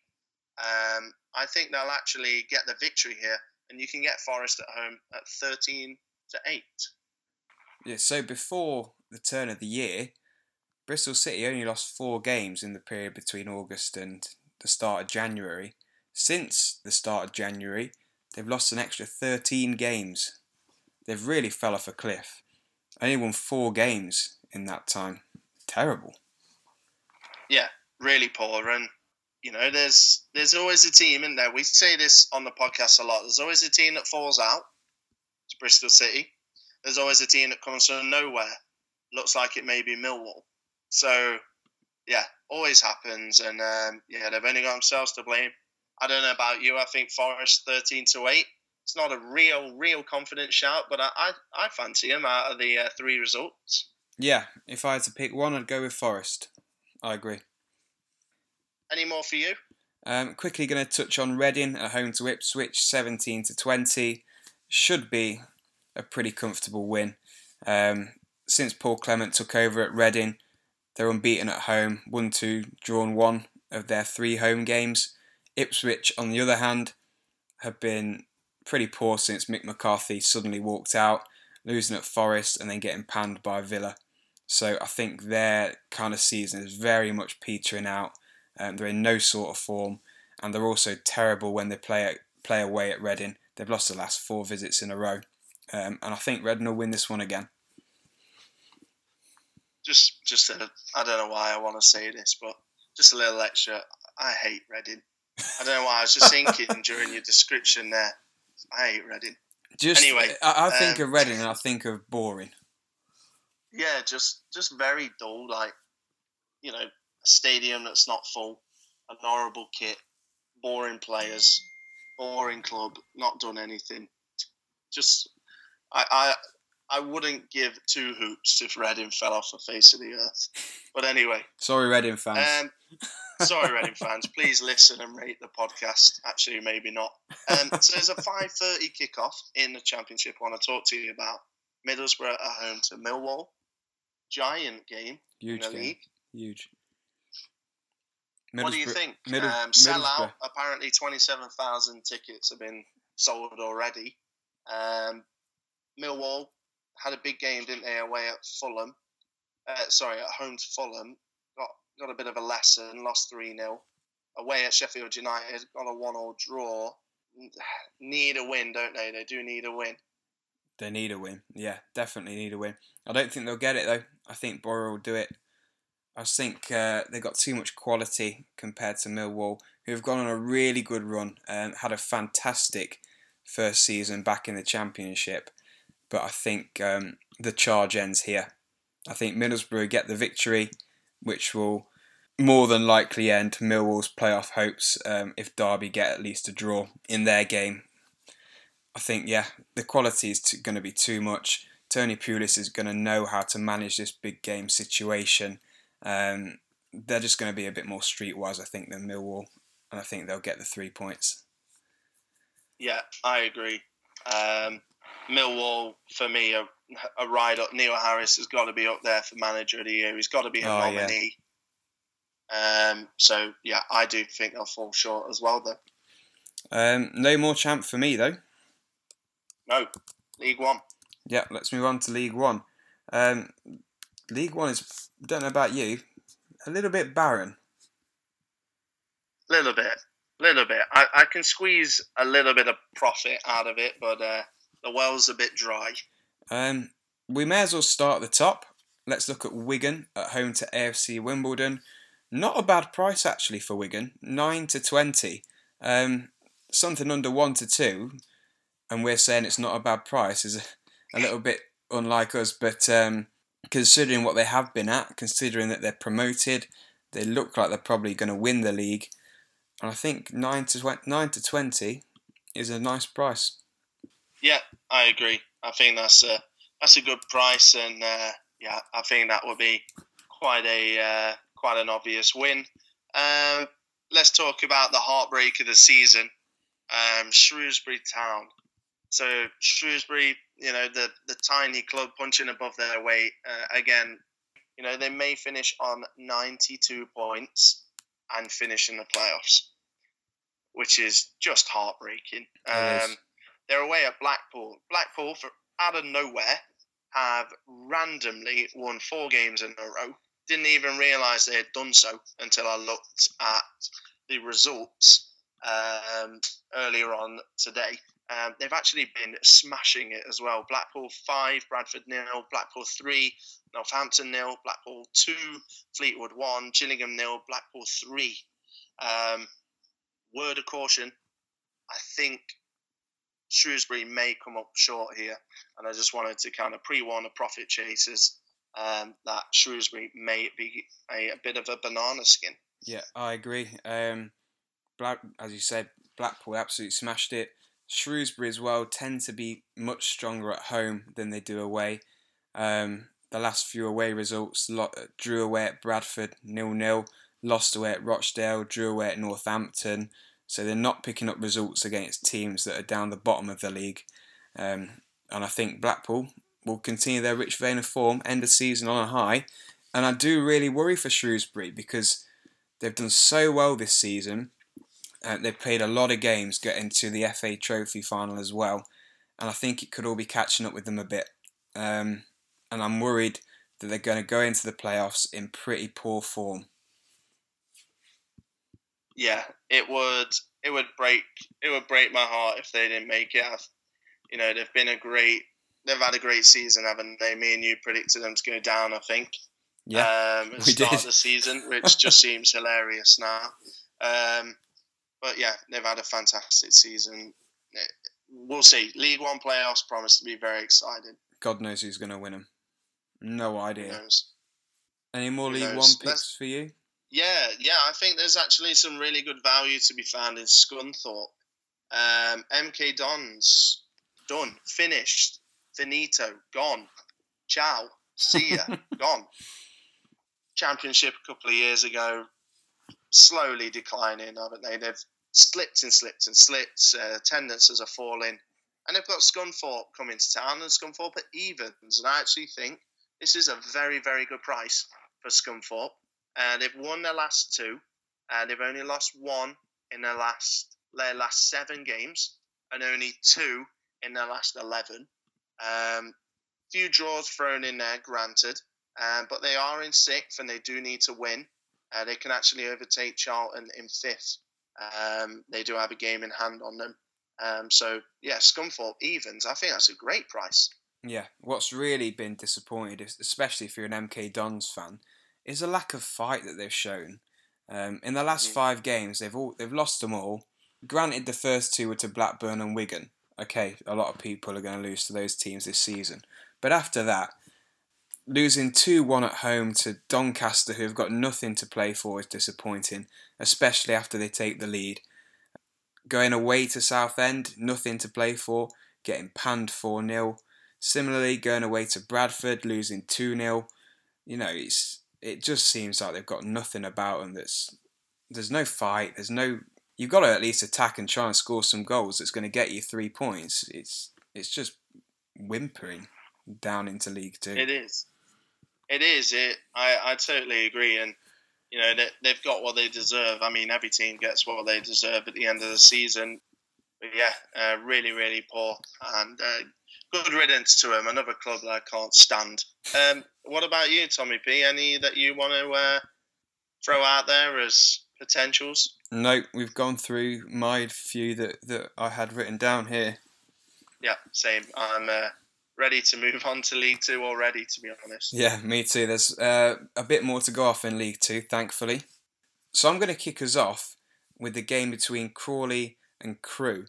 Um, I think they'll actually get the victory here, and you can get Forest at home at 13 to 8. Yeah, so before the turn of the year, Bristol City only lost four games in the period between August and the start of January. Since the start of January, they've lost an extra 13 games. They've really fell off a cliff. Only won four games in that time. Terrible. Yeah, really poor. And you know, there's there's always a team in there. We say this on the podcast a lot. There's always a team that falls out. It's Bristol City. There's always a team that comes from nowhere. Looks like it may be Millwall. So, yeah, always happens. And um, yeah, they've only got themselves to blame. I don't know about you. I think Forest thirteen to eight. It's not a real, real confident shout, but I, I, I fancy them out of the uh, three results. Yeah, if I had to pick one, I'd go with Forest. I agree. Any more for you? Um, quickly going to touch on Reading at home to Ipswich, 17 to 20. Should be a pretty comfortable win. Um, since Paul Clement took over at Reading, they're unbeaten at home, won two, drawn one of their three home games. Ipswich, on the other hand, have been pretty poor since Mick McCarthy suddenly walked out, losing at Forest and then getting panned by Villa. So I think their kind of season is very much petering out. Um, they're in no sort of form, and they're also terrible when they play play away at Reading. They've lost the last four visits in a row, um, and I think Reading will win this one again. Just, just I I don't know why I want to say this, but just a little extra. I hate Reading. I don't know why. I was just thinking during your description there. I hate Reading. Just Anyway, I, I think um, of Reading and I think of boring. Yeah, just just very dull. Like you know, a stadium that's not full, an horrible kit, boring players, boring club, not done anything. Just I I, I wouldn't give two hoops if Reading fell off the face of the earth. But anyway, Sorry, Reading fans. um, sorry, Reading fans, please listen and rate the podcast. Actually, maybe not. Um, so there's a five thirty kickoff in the championship. I want to talk to you about Middlesbrough at home to Millwall. Giant game Huge in the game. league. Huge. What do you think? Middle- um, sell out. Apparently, twenty-seven thousand tickets have been sold already. Um, Millwall had a big game, didn't they, away at Fulham? Uh, sorry, at home to Fulham. Got got a bit of a lesson. Lost three 0 Away at Sheffield United, got a one-all draw. Need a win, don't they? They do need a win. They need a win. Yeah, definitely need a win. I don't think they'll get it though. I think Borough will do it. I think uh, they've got too much quality compared to Millwall, who have gone on a really good run and had a fantastic first season back in the Championship. But I think um, the charge ends here. I think Middlesbrough get the victory, which will more than likely end Millwall's playoff hopes um, if Derby get at least a draw in their game. I think, yeah, the quality is going to be too much. Tony Pulis is going to know how to manage this big game situation. Um, they're just going to be a bit more streetwise, I think, than Millwall, and I think they'll get the three points. Yeah, I agree. Um, Millwall, for me, a, a ride up. Neil Harris has got to be up there for manager of the year. He's got to be a Oh, yeah. nominee. Um, so yeah, I do think they'll fall short as well. Though Um, no more champ for me, though. no, League One. Yeah, let's move on to League One. Um, League One is, don't know about you, a little bit barren. Little bit, little bit. I, I can squeeze a little bit of profit out of it, but uh, the well's a bit dry. Um, we may as well start at the top. Let's look at Wigan at home to AFC Wimbledon. Not a bad price actually for Wigan, nine to twenty. Um, something under one to two, and we're saying it's not a bad price is a, a little bit unlike us. But um, considering what they have been at, considering that they're promoted, they look like they're probably going to win the league. And I think nine to 20, nine to twenty is a nice price. Yeah, I agree. I think that's a that's a good price, and uh, yeah, I think that would be quite a uh, quite an obvious win. Um, let's talk about the heartbreak of the season, um, Shrewsbury Town. So Shrewsbury, you know, the the tiny club punching above their weight uh, again. You know, they may finish on 92 points and finish in the playoffs, which is just heartbreaking. Um, they're away at Blackpool. Blackpool, for out of nowhere, have randomly won four games in a row. Didn't even realise they had done so until I looked at the results um, earlier on today. Um, they've actually been smashing it as well. Blackpool 5, Bradford nil, Blackpool 3, Northampton nil, Blackpool 2, Fleetwood 1, Gillingham nil, Blackpool 3. Um, word of caution, I think Shrewsbury may come up short here, and I just wanted to kind of pre-warn the profit chasers um, that Shrewsbury may be a, a, bit of a banana skin. Yeah, I agree. Um, Black, as you said, Blackpool absolutely smashed it. Shrewsbury as well tend to be much stronger at home than they do away. Um, the last few away results drew away at Bradford nil nil, lost away at Rochdale, drew away at Northampton. So they're not picking up results against teams that are down the bottom of the league. Um, and I think Blackpool will continue their rich vein of form, end the season on a high. And I do really worry for Shrewsbury because they've done so well this season. Uh, they've played a lot of games, getting to the FA Trophy final as well. And I think it could all be catching up with them a bit. Um, and I'm worried that they're going to go into the playoffs in pretty poor form. Yeah, it would it would break it would break my heart if they didn't make it. You know, they've been a great they've had a great season, haven't they? Me and you predicted them to go down, I think. Yeah, um, at the start did. of the season, which just seems hilarious now. Um, but yeah, they've had a fantastic season. We'll see. League One playoffs promise to be very exciting. God knows who's going to win them. No idea. Any more Who League knows? One picks Let's- for you? Yeah, yeah, I think there's actually some really good value to be found in Scunthorpe. Um, MK Dons, done, finished, finito, gone, ciao, see ya, gone. Championship a couple of years ago, slowly declining, haven't they? They've slipped and slipped and slipped. Uh, attendances are falling, and they've got Scunthorpe coming to town, and Scunthorpe at evens. And I actually think this is a very, very good price for Scunthorpe. Uh, they've won their last two. Uh, they've only lost one in their last their last seven games, and only two in their last eleven. Um, few draws thrown in there, granted, um, but they are in sixth, and they do need to win. Uh, they can actually overtake Charlton in fifth. Um, they do have a game in hand on them. Um, so yeah, Scunthorpe evens. I think that's a great price. Yeah, what's really been disappointed, is- especially if you're an MK Dons fan, is a lack of fight that they've shown. Um, in the last Mhm. five games, they've all they've lost them all. Granted, the first two were to Blackburn and Wigan. Okay, a lot of people are going to lose to those teams this season, but after that, losing two one at home to Doncaster, who have got nothing to play for, is disappointing, especially after they take the lead. Going away to Southend, nothing to play for, getting panned 4 0. Similarly, going away to Bradford, losing 2 0. You know, it's it just seems like they've got nothing about them that's. There's no fight, there's no. You've got to at least attack and try and score some goals that's going to get you three points. It's it's just whimpering down into League Two. It is. It is. It. I, I totally agree, and you know they, they've got what they deserve. I mean, every team gets what they deserve at the end of the season. But yeah, uh, really, really poor, and uh, good riddance to him. Another club that I can't stand. Um, what about you, Tommy P? Any that you want to uh, throw out there as potentials? No, we've gone through my few that, that I had written down here. Yeah, same. I'm uh, ready to move on to League Two already. To be honest. Yeah, me too. There's uh, a bit more to go off in League Two, thankfully. So I'm going to kick us off with the game between Crawley and Crewe.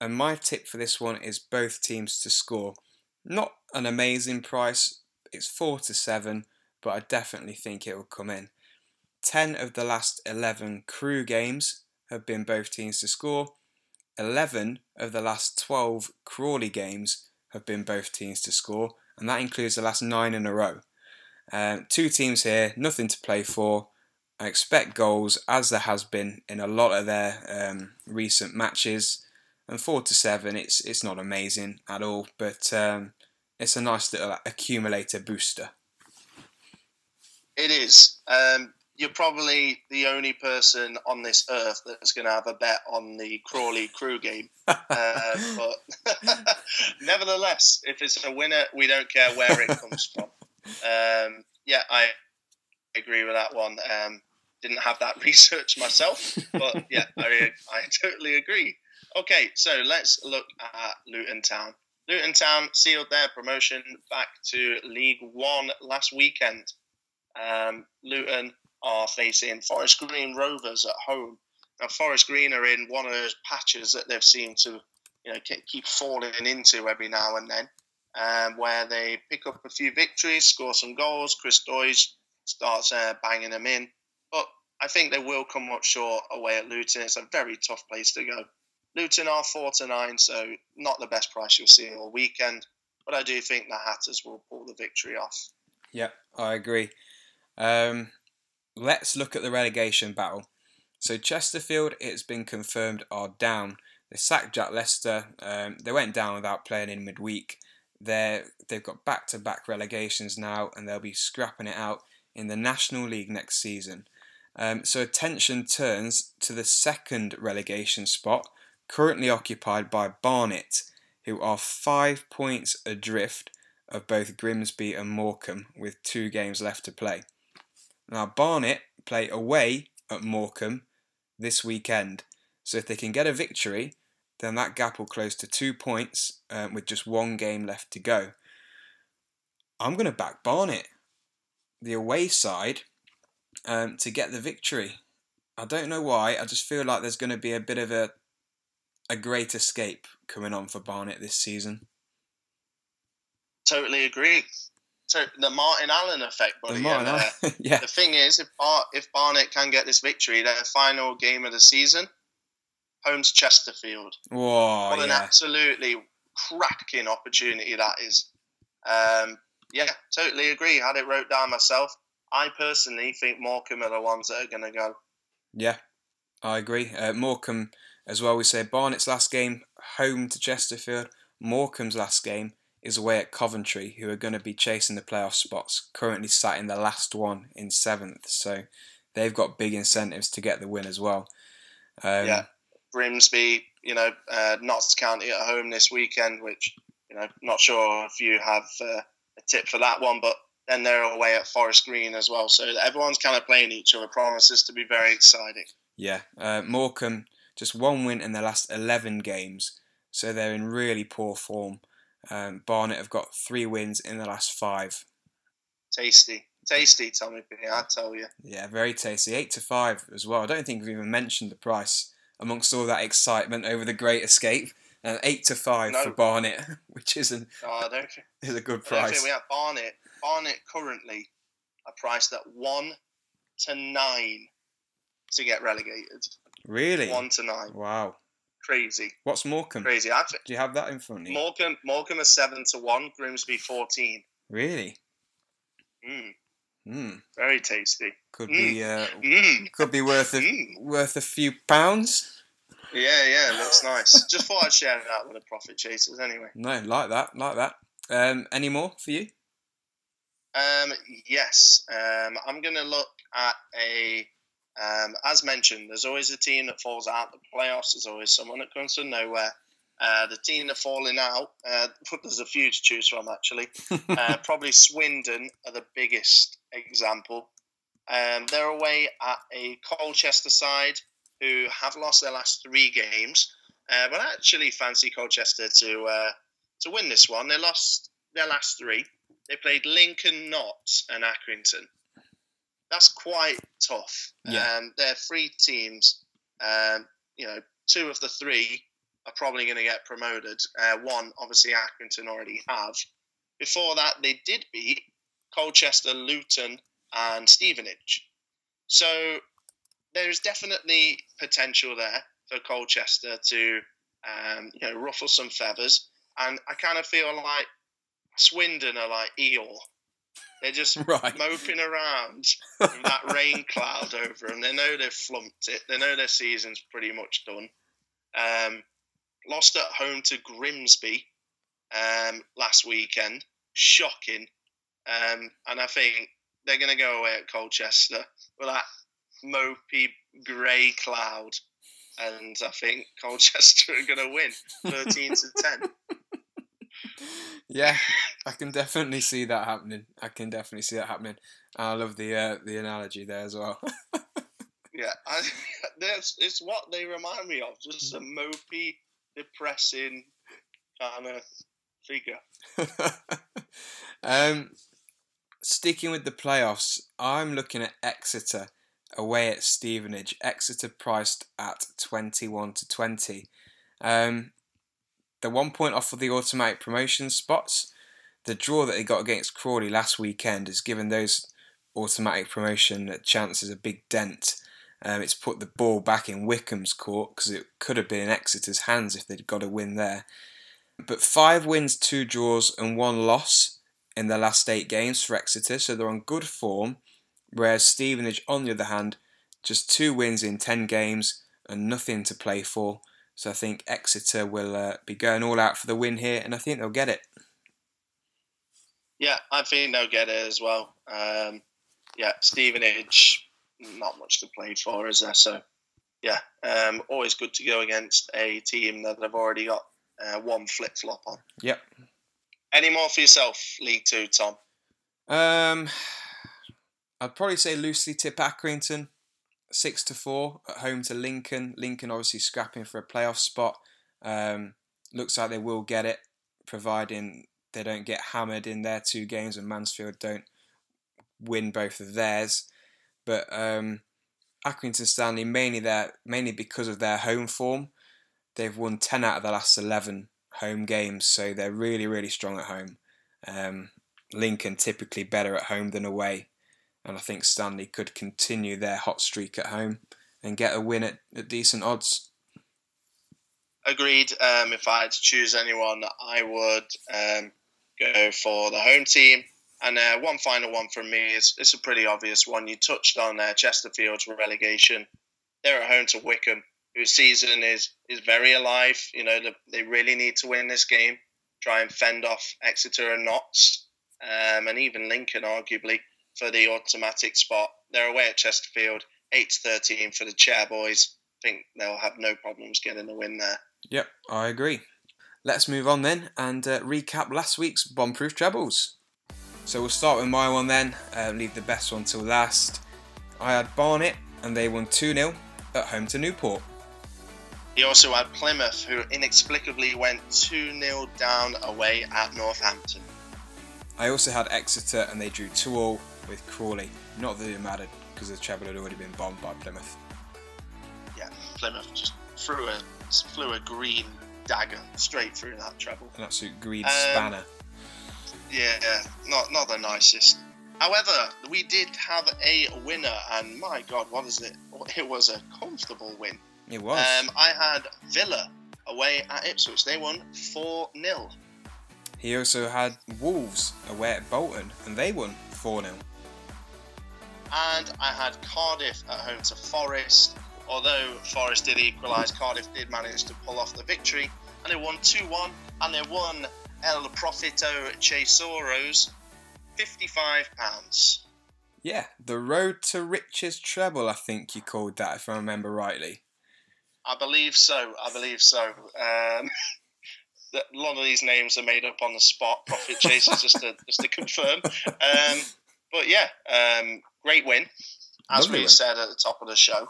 And my tip for this one is both teams to score. Not an amazing price, it's 4 to 7, but I definitely think it will come in. 10 of the last 11 Crewe games have been both teams to score. 11 of the last 12 Crawley games have been both teams to score, and that includes the last nine in a row. Um, two teams here, nothing to play for. I expect goals, as there has been in a lot of their um, recent matches. And four to seven, it's it's not amazing at all, but um, it's a nice little accumulator booster. It is. Um, you're probably the only person on this earth that's going to have a bet on the Crawley Crewe game. uh, but nevertheless, if it's a winner, we don't care where it comes from. Um, yeah, I agree with that one. Um, didn't have that research myself, but yeah, I, I totally agree. Okay, so let's look at Luton Town. Luton Town sealed their promotion back to League One last weekend. Um, Luton are facing Forest Green Rovers at home. Now, Forest Green are in one of those patches that they've seemed to, you know, keep falling into every now and then, um, where they pick up a few victories, score some goals. Chris Doidge starts uh, banging them in, but I think they will come up short away at Luton. It's a very tough place to go. Luton are four to nine, so not the best price you'll see all weekend, but I do think the Hatters will pull the victory off. Yep, I agree. Um, let's look at the relegation battle. So Chesterfield, it's been confirmed, are down. They sacked Jack Lester. Um, they went down without playing in midweek. They're, they've got back-to-back relegations now, and they'll be scrapping it out in the National League next season. Um, so attention turns to the second relegation spot, currently occupied by Barnet, who are five points adrift of both Grimsby and Morecambe, with two games left to play. Now, Barnet play away at Morecambe this weekend. So if they can get a victory, then that gap will close to two points um, with just one game left to go. I'm going to back Barnet, the away side, um, to get the victory. I don't know why. I just feel like there's going to be a bit of a a great escape coming on for Barnet this season. Totally agree so the Martin Allen effect, buddy. Martin and, uh, yeah. The thing is, if Bar- if Barnet can get this victory, their final game of the season, home to Chesterfield. Whoa, what yeah. an absolutely cracking opportunity that is. Um, yeah, totally agree. Had it wrote down myself. I personally think Morecambe are the ones that are going to go. Yeah, I agree. Uh, Morecambe as well. We say Barnet's last game home to Chesterfield. Morecambe's last game is away at Coventry, who are going to be chasing the playoff spots, currently sat in the last one in seventh. So they've got big incentives to get the win as well. Um, yeah, Grimsby, you know, uh, Notts County at home this weekend, which you know, not sure if you have uh, a tip for that one, but then they're away at Forest Green as well. So everyone's kind of playing each other. Promises to be very exciting. Yeah, uh, Morecambe just one win in the last eleven games, so they're in really poor form. Um, Barnet have got three wins in the last five. Tasty, tasty, Tommy B. I tell you. Yeah, very tasty. Eight to five as well. I don't think we've even mentioned the price amongst all that excitement over the Great Escape. Uh, eight to five no. for Barnet, which isn't no, is a good price. I think we have Barnet. Barnet currently are priced at one to nine to get relegated. Really? One to nine. Wow crazy. What's Morecambe? Crazy. I've, Do you have that in front of you? Morecambe, Morecambe is seven to one. Grimsby fourteen. Really? Mm. Mm. Very tasty. Could mm. be uh, mm. could be worth a mm. worth a few pounds. Yeah, yeah, looks nice. Just thought I'd share that with the profit chasers anyway. No, like that, like that. Um, any more for you? Um, yes. Um, I'm gonna look at a um, as mentioned, there's always a team that falls out the playoffs. There's always someone that comes from nowhere. Uh, the team that falling out, uh, there's a few to choose from actually. Uh, probably Swindon are the biggest example. Um, they're away at a Colchester side who have lost their last three games, uh, but I actually fancy Colchester to uh, to win this one. They lost their last three. They played Lincoln, Notts, and Accrington that's quite tough. Yeah. Um, they're three teams. Um, you know, two of the three are probably going to get promoted. Uh, one, obviously, Accrington already have. Before that, they did beat Colchester, Luton, and Stevenage. So there's definitely potential there for Colchester to, um, you know, ruffle some feathers. And I kind of feel like Swindon are like Eeyore. They're just right. moping around with that rain cloud over them. They know they've flumped it. They know their season's pretty much done. Um, lost at home to Grimsby um, last weekend. Shocking. Um, and I think they're going to go away at Colchester with that mopey grey cloud, and I think Colchester are going to win thirteen to ten. Yeah, I can definitely see that happening. I can definitely see that happening. I love the uh, the analogy there as well. yeah, I, that's it's what they remind me of. Just a mopey, depressing kind of figure. um, sticking with the playoffs, I'm looking at Exeter away at Stevenage. Exeter priced at 21 to 20. Um, they're one point off of the automatic promotion spots. The draw that they got against Crawley last weekend has given those automatic promotion chances a big dent. Um, it's put the ball back in Wycombe's court because it could have been in Exeter's hands if they'd got a win there. But five wins, two draws, and one loss in their last eight games for Exeter, so they're on good form. Whereas Stevenage, on the other hand, just two wins in 10 games and nothing to play for. So I think Exeter will uh, be going all out for the win here, and I think they'll get it. Yeah, I think they'll get it as well. Um, yeah, Stevenage, not much to play for, is there? So, yeah, um, always good to go against a team that have already got uh, one flip flop on. Yep. Any more for yourself, League Two, Tom? Um, I'd probably say loosely tip Accrington, six to four at home to Lincoln. Lincoln obviously scrapping for a playoff spot. Um, looks like they will get it, providing they don't get hammered in their two games and Mansfield don't win both of theirs. But um, Accrington Stanley mainly there mainly because of their home form. They've won ten out of the last eleven home games, so they're really really strong at home. Um, Lincoln typically better at home than away, and I think Stanley could continue their hot streak at home and get a win at, at decent odds. Agreed. Um, if I had to choose anyone, I would um, go for the home team. And uh, one final one from me is it's a pretty obvious one. You touched on uh, Chesterfield's relegation. They're at home to Wycombe, whose season is is very alive. You know the, they really need to win this game, try and fend off Exeter and Notts, um, and even Lincoln, arguably for the automatic spot. They're away at Chesterfield, eight to thirteen for the chair boys. I think they'll have no problems getting a win there. Yep, I agree. Let's move on then and uh, recap last week's bomb-proof trebles. So we'll start with my one then, uh, leave the best one till last. I had Barnet and they won 2 0 at home to Newport. He also had Plymouth, who inexplicably went 2 0 down away at Northampton. I also had Exeter and they drew 2 all with Crawley. Not that it mattered because the treble had already been bombed by Plymouth. Yeah, Plymouth just threw a, flew a green dagger straight through that treble. An absolute green um, spanner. Yeah, not not the nicest. However, we did have a winner, and my God, what is it? It was a comfortable win. It was. Um, I had Villa away at Ipswich. They won 4 0. He also had Wolves away at Bolton, and they won 4 0. And I had Cardiff at home to Forest. Although Forest did equalise, Cardiff did manage to pull off the victory, and they won 2 1, and they won El Profito Chesoros, £55. Yeah, the Road to Riches treble, I think you called that, if I remember rightly. I believe so. I believe so. Um, a lot of these names are made up on the spot. Profit chasers, just to just to confirm. Um, but yeah, um, great win, as Lovely we win. said at the top of the show.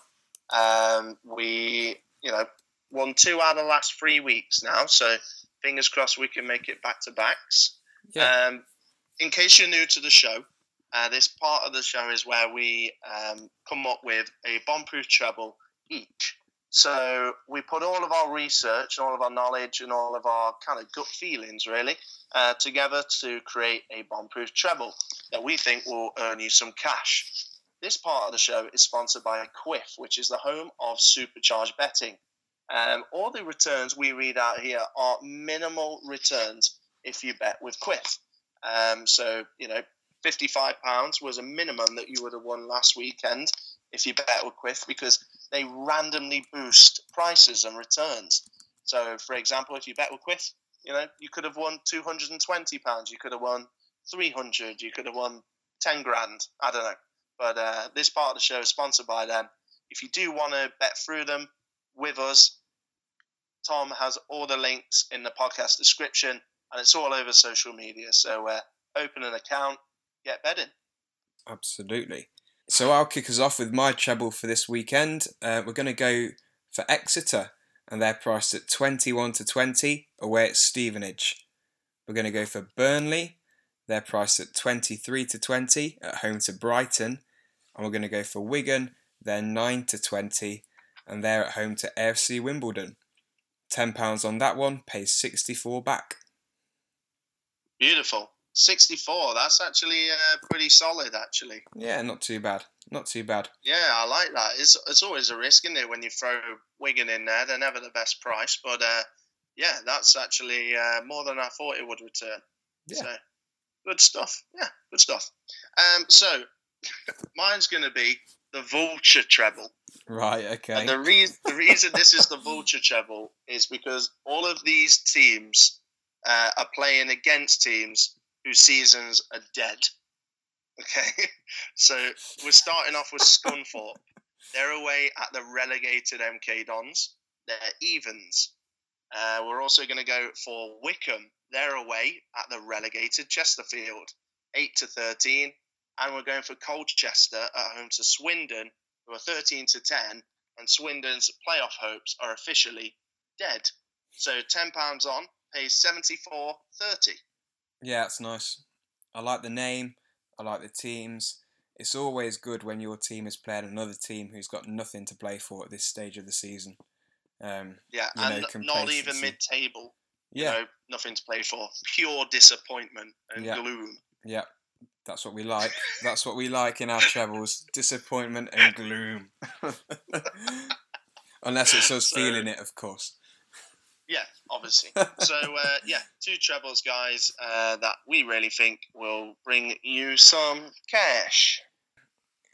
Um, we, you know, won two out of the last three weeks now, so fingers crossed we can make it back to backs. Yeah. Um, in case you're new to the show, uh, this part of the show is where we um, come up with a bomb-proof treble each. So we put all of our research, all of our knowledge, and all of our kind of gut feelings, really, uh, together to create a bomb-proof treble that we think will earn you some cash. This part of the show is sponsored by Quiff, which is the home of supercharged betting. Um, all the returns we read out here are minimal returns if you bet with Quiff. Um, so, you know, £55 was a minimum that you would have won last weekend if you bet with Quiff because they randomly boost prices and returns. So, for example, if you bet with Quiff, you know, you could have won £220, you could have won 300 you could have won ten grand. I don't know, but uh, this part of the show is sponsored by them. If you do want to bet through them with us, Tom has all the links in the podcast description, and it's all over social media. So uh, open an account, get betting. Absolutely. So I'll kick us off with my treble for this weekend. Uh, we're going to go for Exeter, and they're priced at 21 to 20 away at Stevenage. We're going to go for Burnley. They're priced at 23 to 20 at home to Brighton. And we're going to go for Wigan. They're 9 to 20 and they're at home to AFC Wimbledon. £10 on that one pays 64 back. Beautiful. 64. That's actually uh, pretty solid, actually. Yeah, not too bad. Not too bad. Yeah, I like that. It's, it's always a risk, isn't it, when you throw Wigan in there? They're never the best price, but uh, yeah, that's actually uh, more than I thought it would return. Yeah. So, good stuff. Yeah, good stuff. Um, so, mine's going to be the Vulture treble. Right. Okay. And the reason the reason this is the Vulture treble is because all of these teams uh, are playing against teams whose seasons are dead. Okay, so we're starting off with Scunthorpe. They're away at the relegated MK Dons. They're evens. Uh, we're also going to go for Wycombe. They're away at the relegated Chesterfield, eight to thirteen, and we're going for Colchester at home to Swindon, who are thirteen to ten, and Swindon's playoff hopes are officially dead. So ten pounds on pays seventy four thirty. Yeah, it's nice. I like the name. I like the teams. It's always good when your team is playing another team who's got nothing to play for at this stage of the season. Um, yeah, and know, not even mid-table. Yeah, you know, nothing to play for. Pure disappointment and yeah. gloom. Yeah, that's what we like. that's what we like in our travels: disappointment and gloom. Unless it's us so, feeling it, of course. Yeah, obviously. so uh, yeah, two trebles, guys, uh, that we really think will bring you some cash.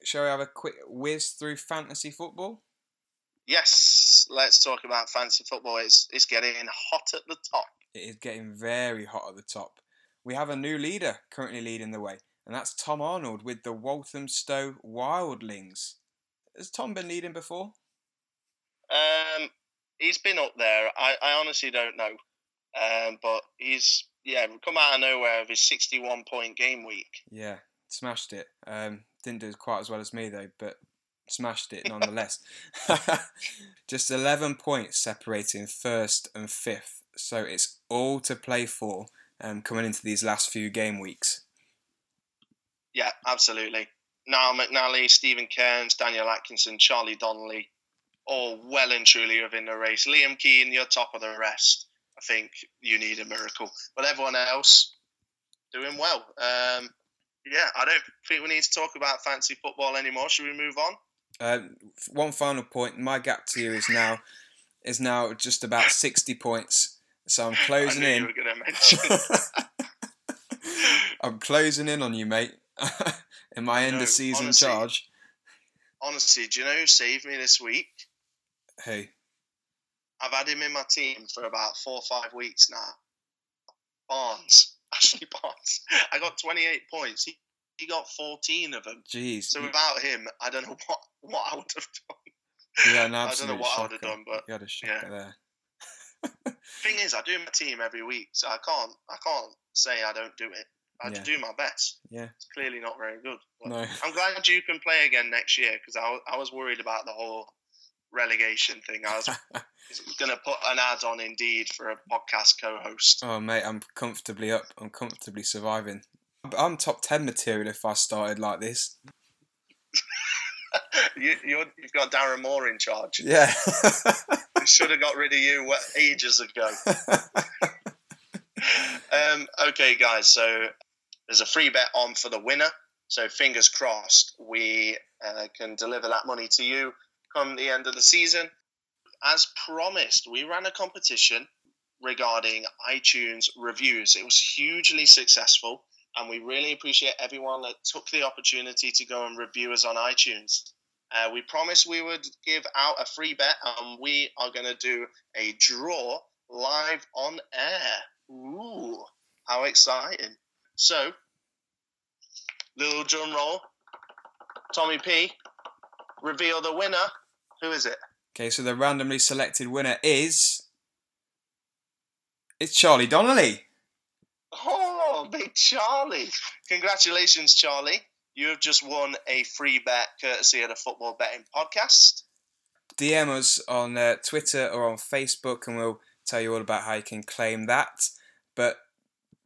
Shall we have a quick whiz through fantasy football? Yes, let's talk about fantasy football. It's it's getting hot at the top. It is getting very hot at the top. We have a new leader currently leading the way, and that's Tom Arnold with the Walthamstow Wildlings. Has Tom been leading before? Um, he's been up there. I, I honestly don't know. Um, but he's yeah come out of nowhere with his sixty-one point game week. Yeah, smashed it. Um, didn't do quite as well as me though, but smashed it nonetheless. Just eleven points separating first and fifth, so it's all to play for um, coming into these last few game weeks. Yeah, absolutely. Niall McNally, Stephen Cairns, Daniel Atkinson, Charlie Donnelly, all well and truly within the race. Liam Keane, you're top of the rest. I think you need a miracle. But everyone else doing well. Um, yeah, I don't think we need to talk about fancy football anymore. Should we move on? Uh, one final point. My gap to you is now is now just about sixty points. So I'm closing in. I'm closing in on you, mate. in my end of season honestly, charge. Honestly, do you know who saved me this week? Who? I've had him in my team for about four or five weeks now. Barnes, Ashley Barnes. I got 28 points. He, he got 14 of them. Jeez. So without him, I don't know what, what I would have done. Yeah, an I don't know what shocker. I would have done, but you had a shocker yeah. there. Thing is, I do my team every week, so I can't I can't say I don't do it. I yeah. do my best. Yeah, it's clearly not very good. no, I'm glad you can play again next year because I, I was worried about the whole relegation thing. I was going to put an ad on Indeed for a podcast co-host. Oh mate, I'm comfortably up. I'm comfortably surviving. I'm top ten material if I started like this. you, you have got Darren Moore in charge. Yeah, should have got rid of you ages ago. um, okay, guys. So there's a free bet on for the winner. So fingers crossed we uh, can deliver that money to you come the end of the season. As promised, we ran a competition regarding iTunes reviews. It was hugely successful, and we really appreciate everyone that took the opportunity to go and review us on iTunes. Uh, we promised we would give out a free bet, and we are going to do a draw live on air. Ooh, how exciting! So, Little drum roll. Tommy P, reveal the winner. Who is it? Okay, so the randomly selected winner is. It's Charlie Donnelly. Oh, big Charlie. Congratulations, Charlie. You have just won a free bet courtesy of the Football Betting Podcast. DM us on uh, Twitter or on Facebook, and we'll tell you all about how you can claim that. But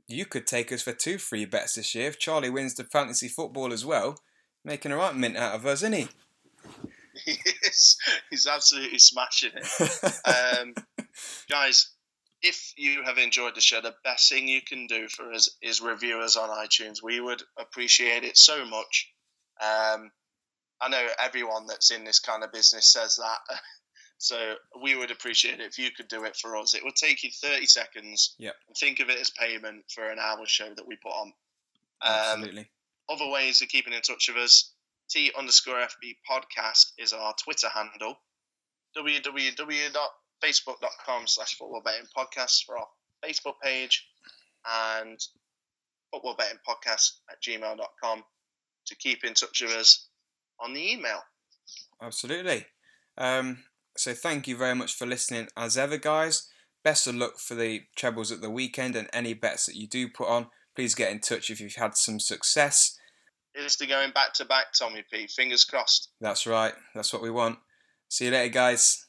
you could take us for two free bets this year if Charlie wins the fantasy football as well, making a right mint out of us, isn't he? He is. He's absolutely smashing it. um, guys, if you have enjoyed the show, the best thing you can do for us is review us on iTunes. We would appreciate it so much. Um, I know everyone that's in this kind of business says that. So we would appreciate it if you could do it for us. It would take you 30 seconds. Yep. Think of it as payment for an hour show that we put on. Um, Absolutely. other ways of keeping in touch with us, T underscore FB podcast is our Twitter handle. www.facebook.com slash football betting podcast for our Facebook page and football betting podcast at gmail.com to keep in touch with us on the email. Absolutely. Um, so thank you very much for listening as ever, guys. Best of luck for the trebles at the weekend and any bets that you do put on. Please get in touch if you've had some success. Here's to going back to back, Tommy P. Fingers crossed. That's right. That's what we want. See you later, guys.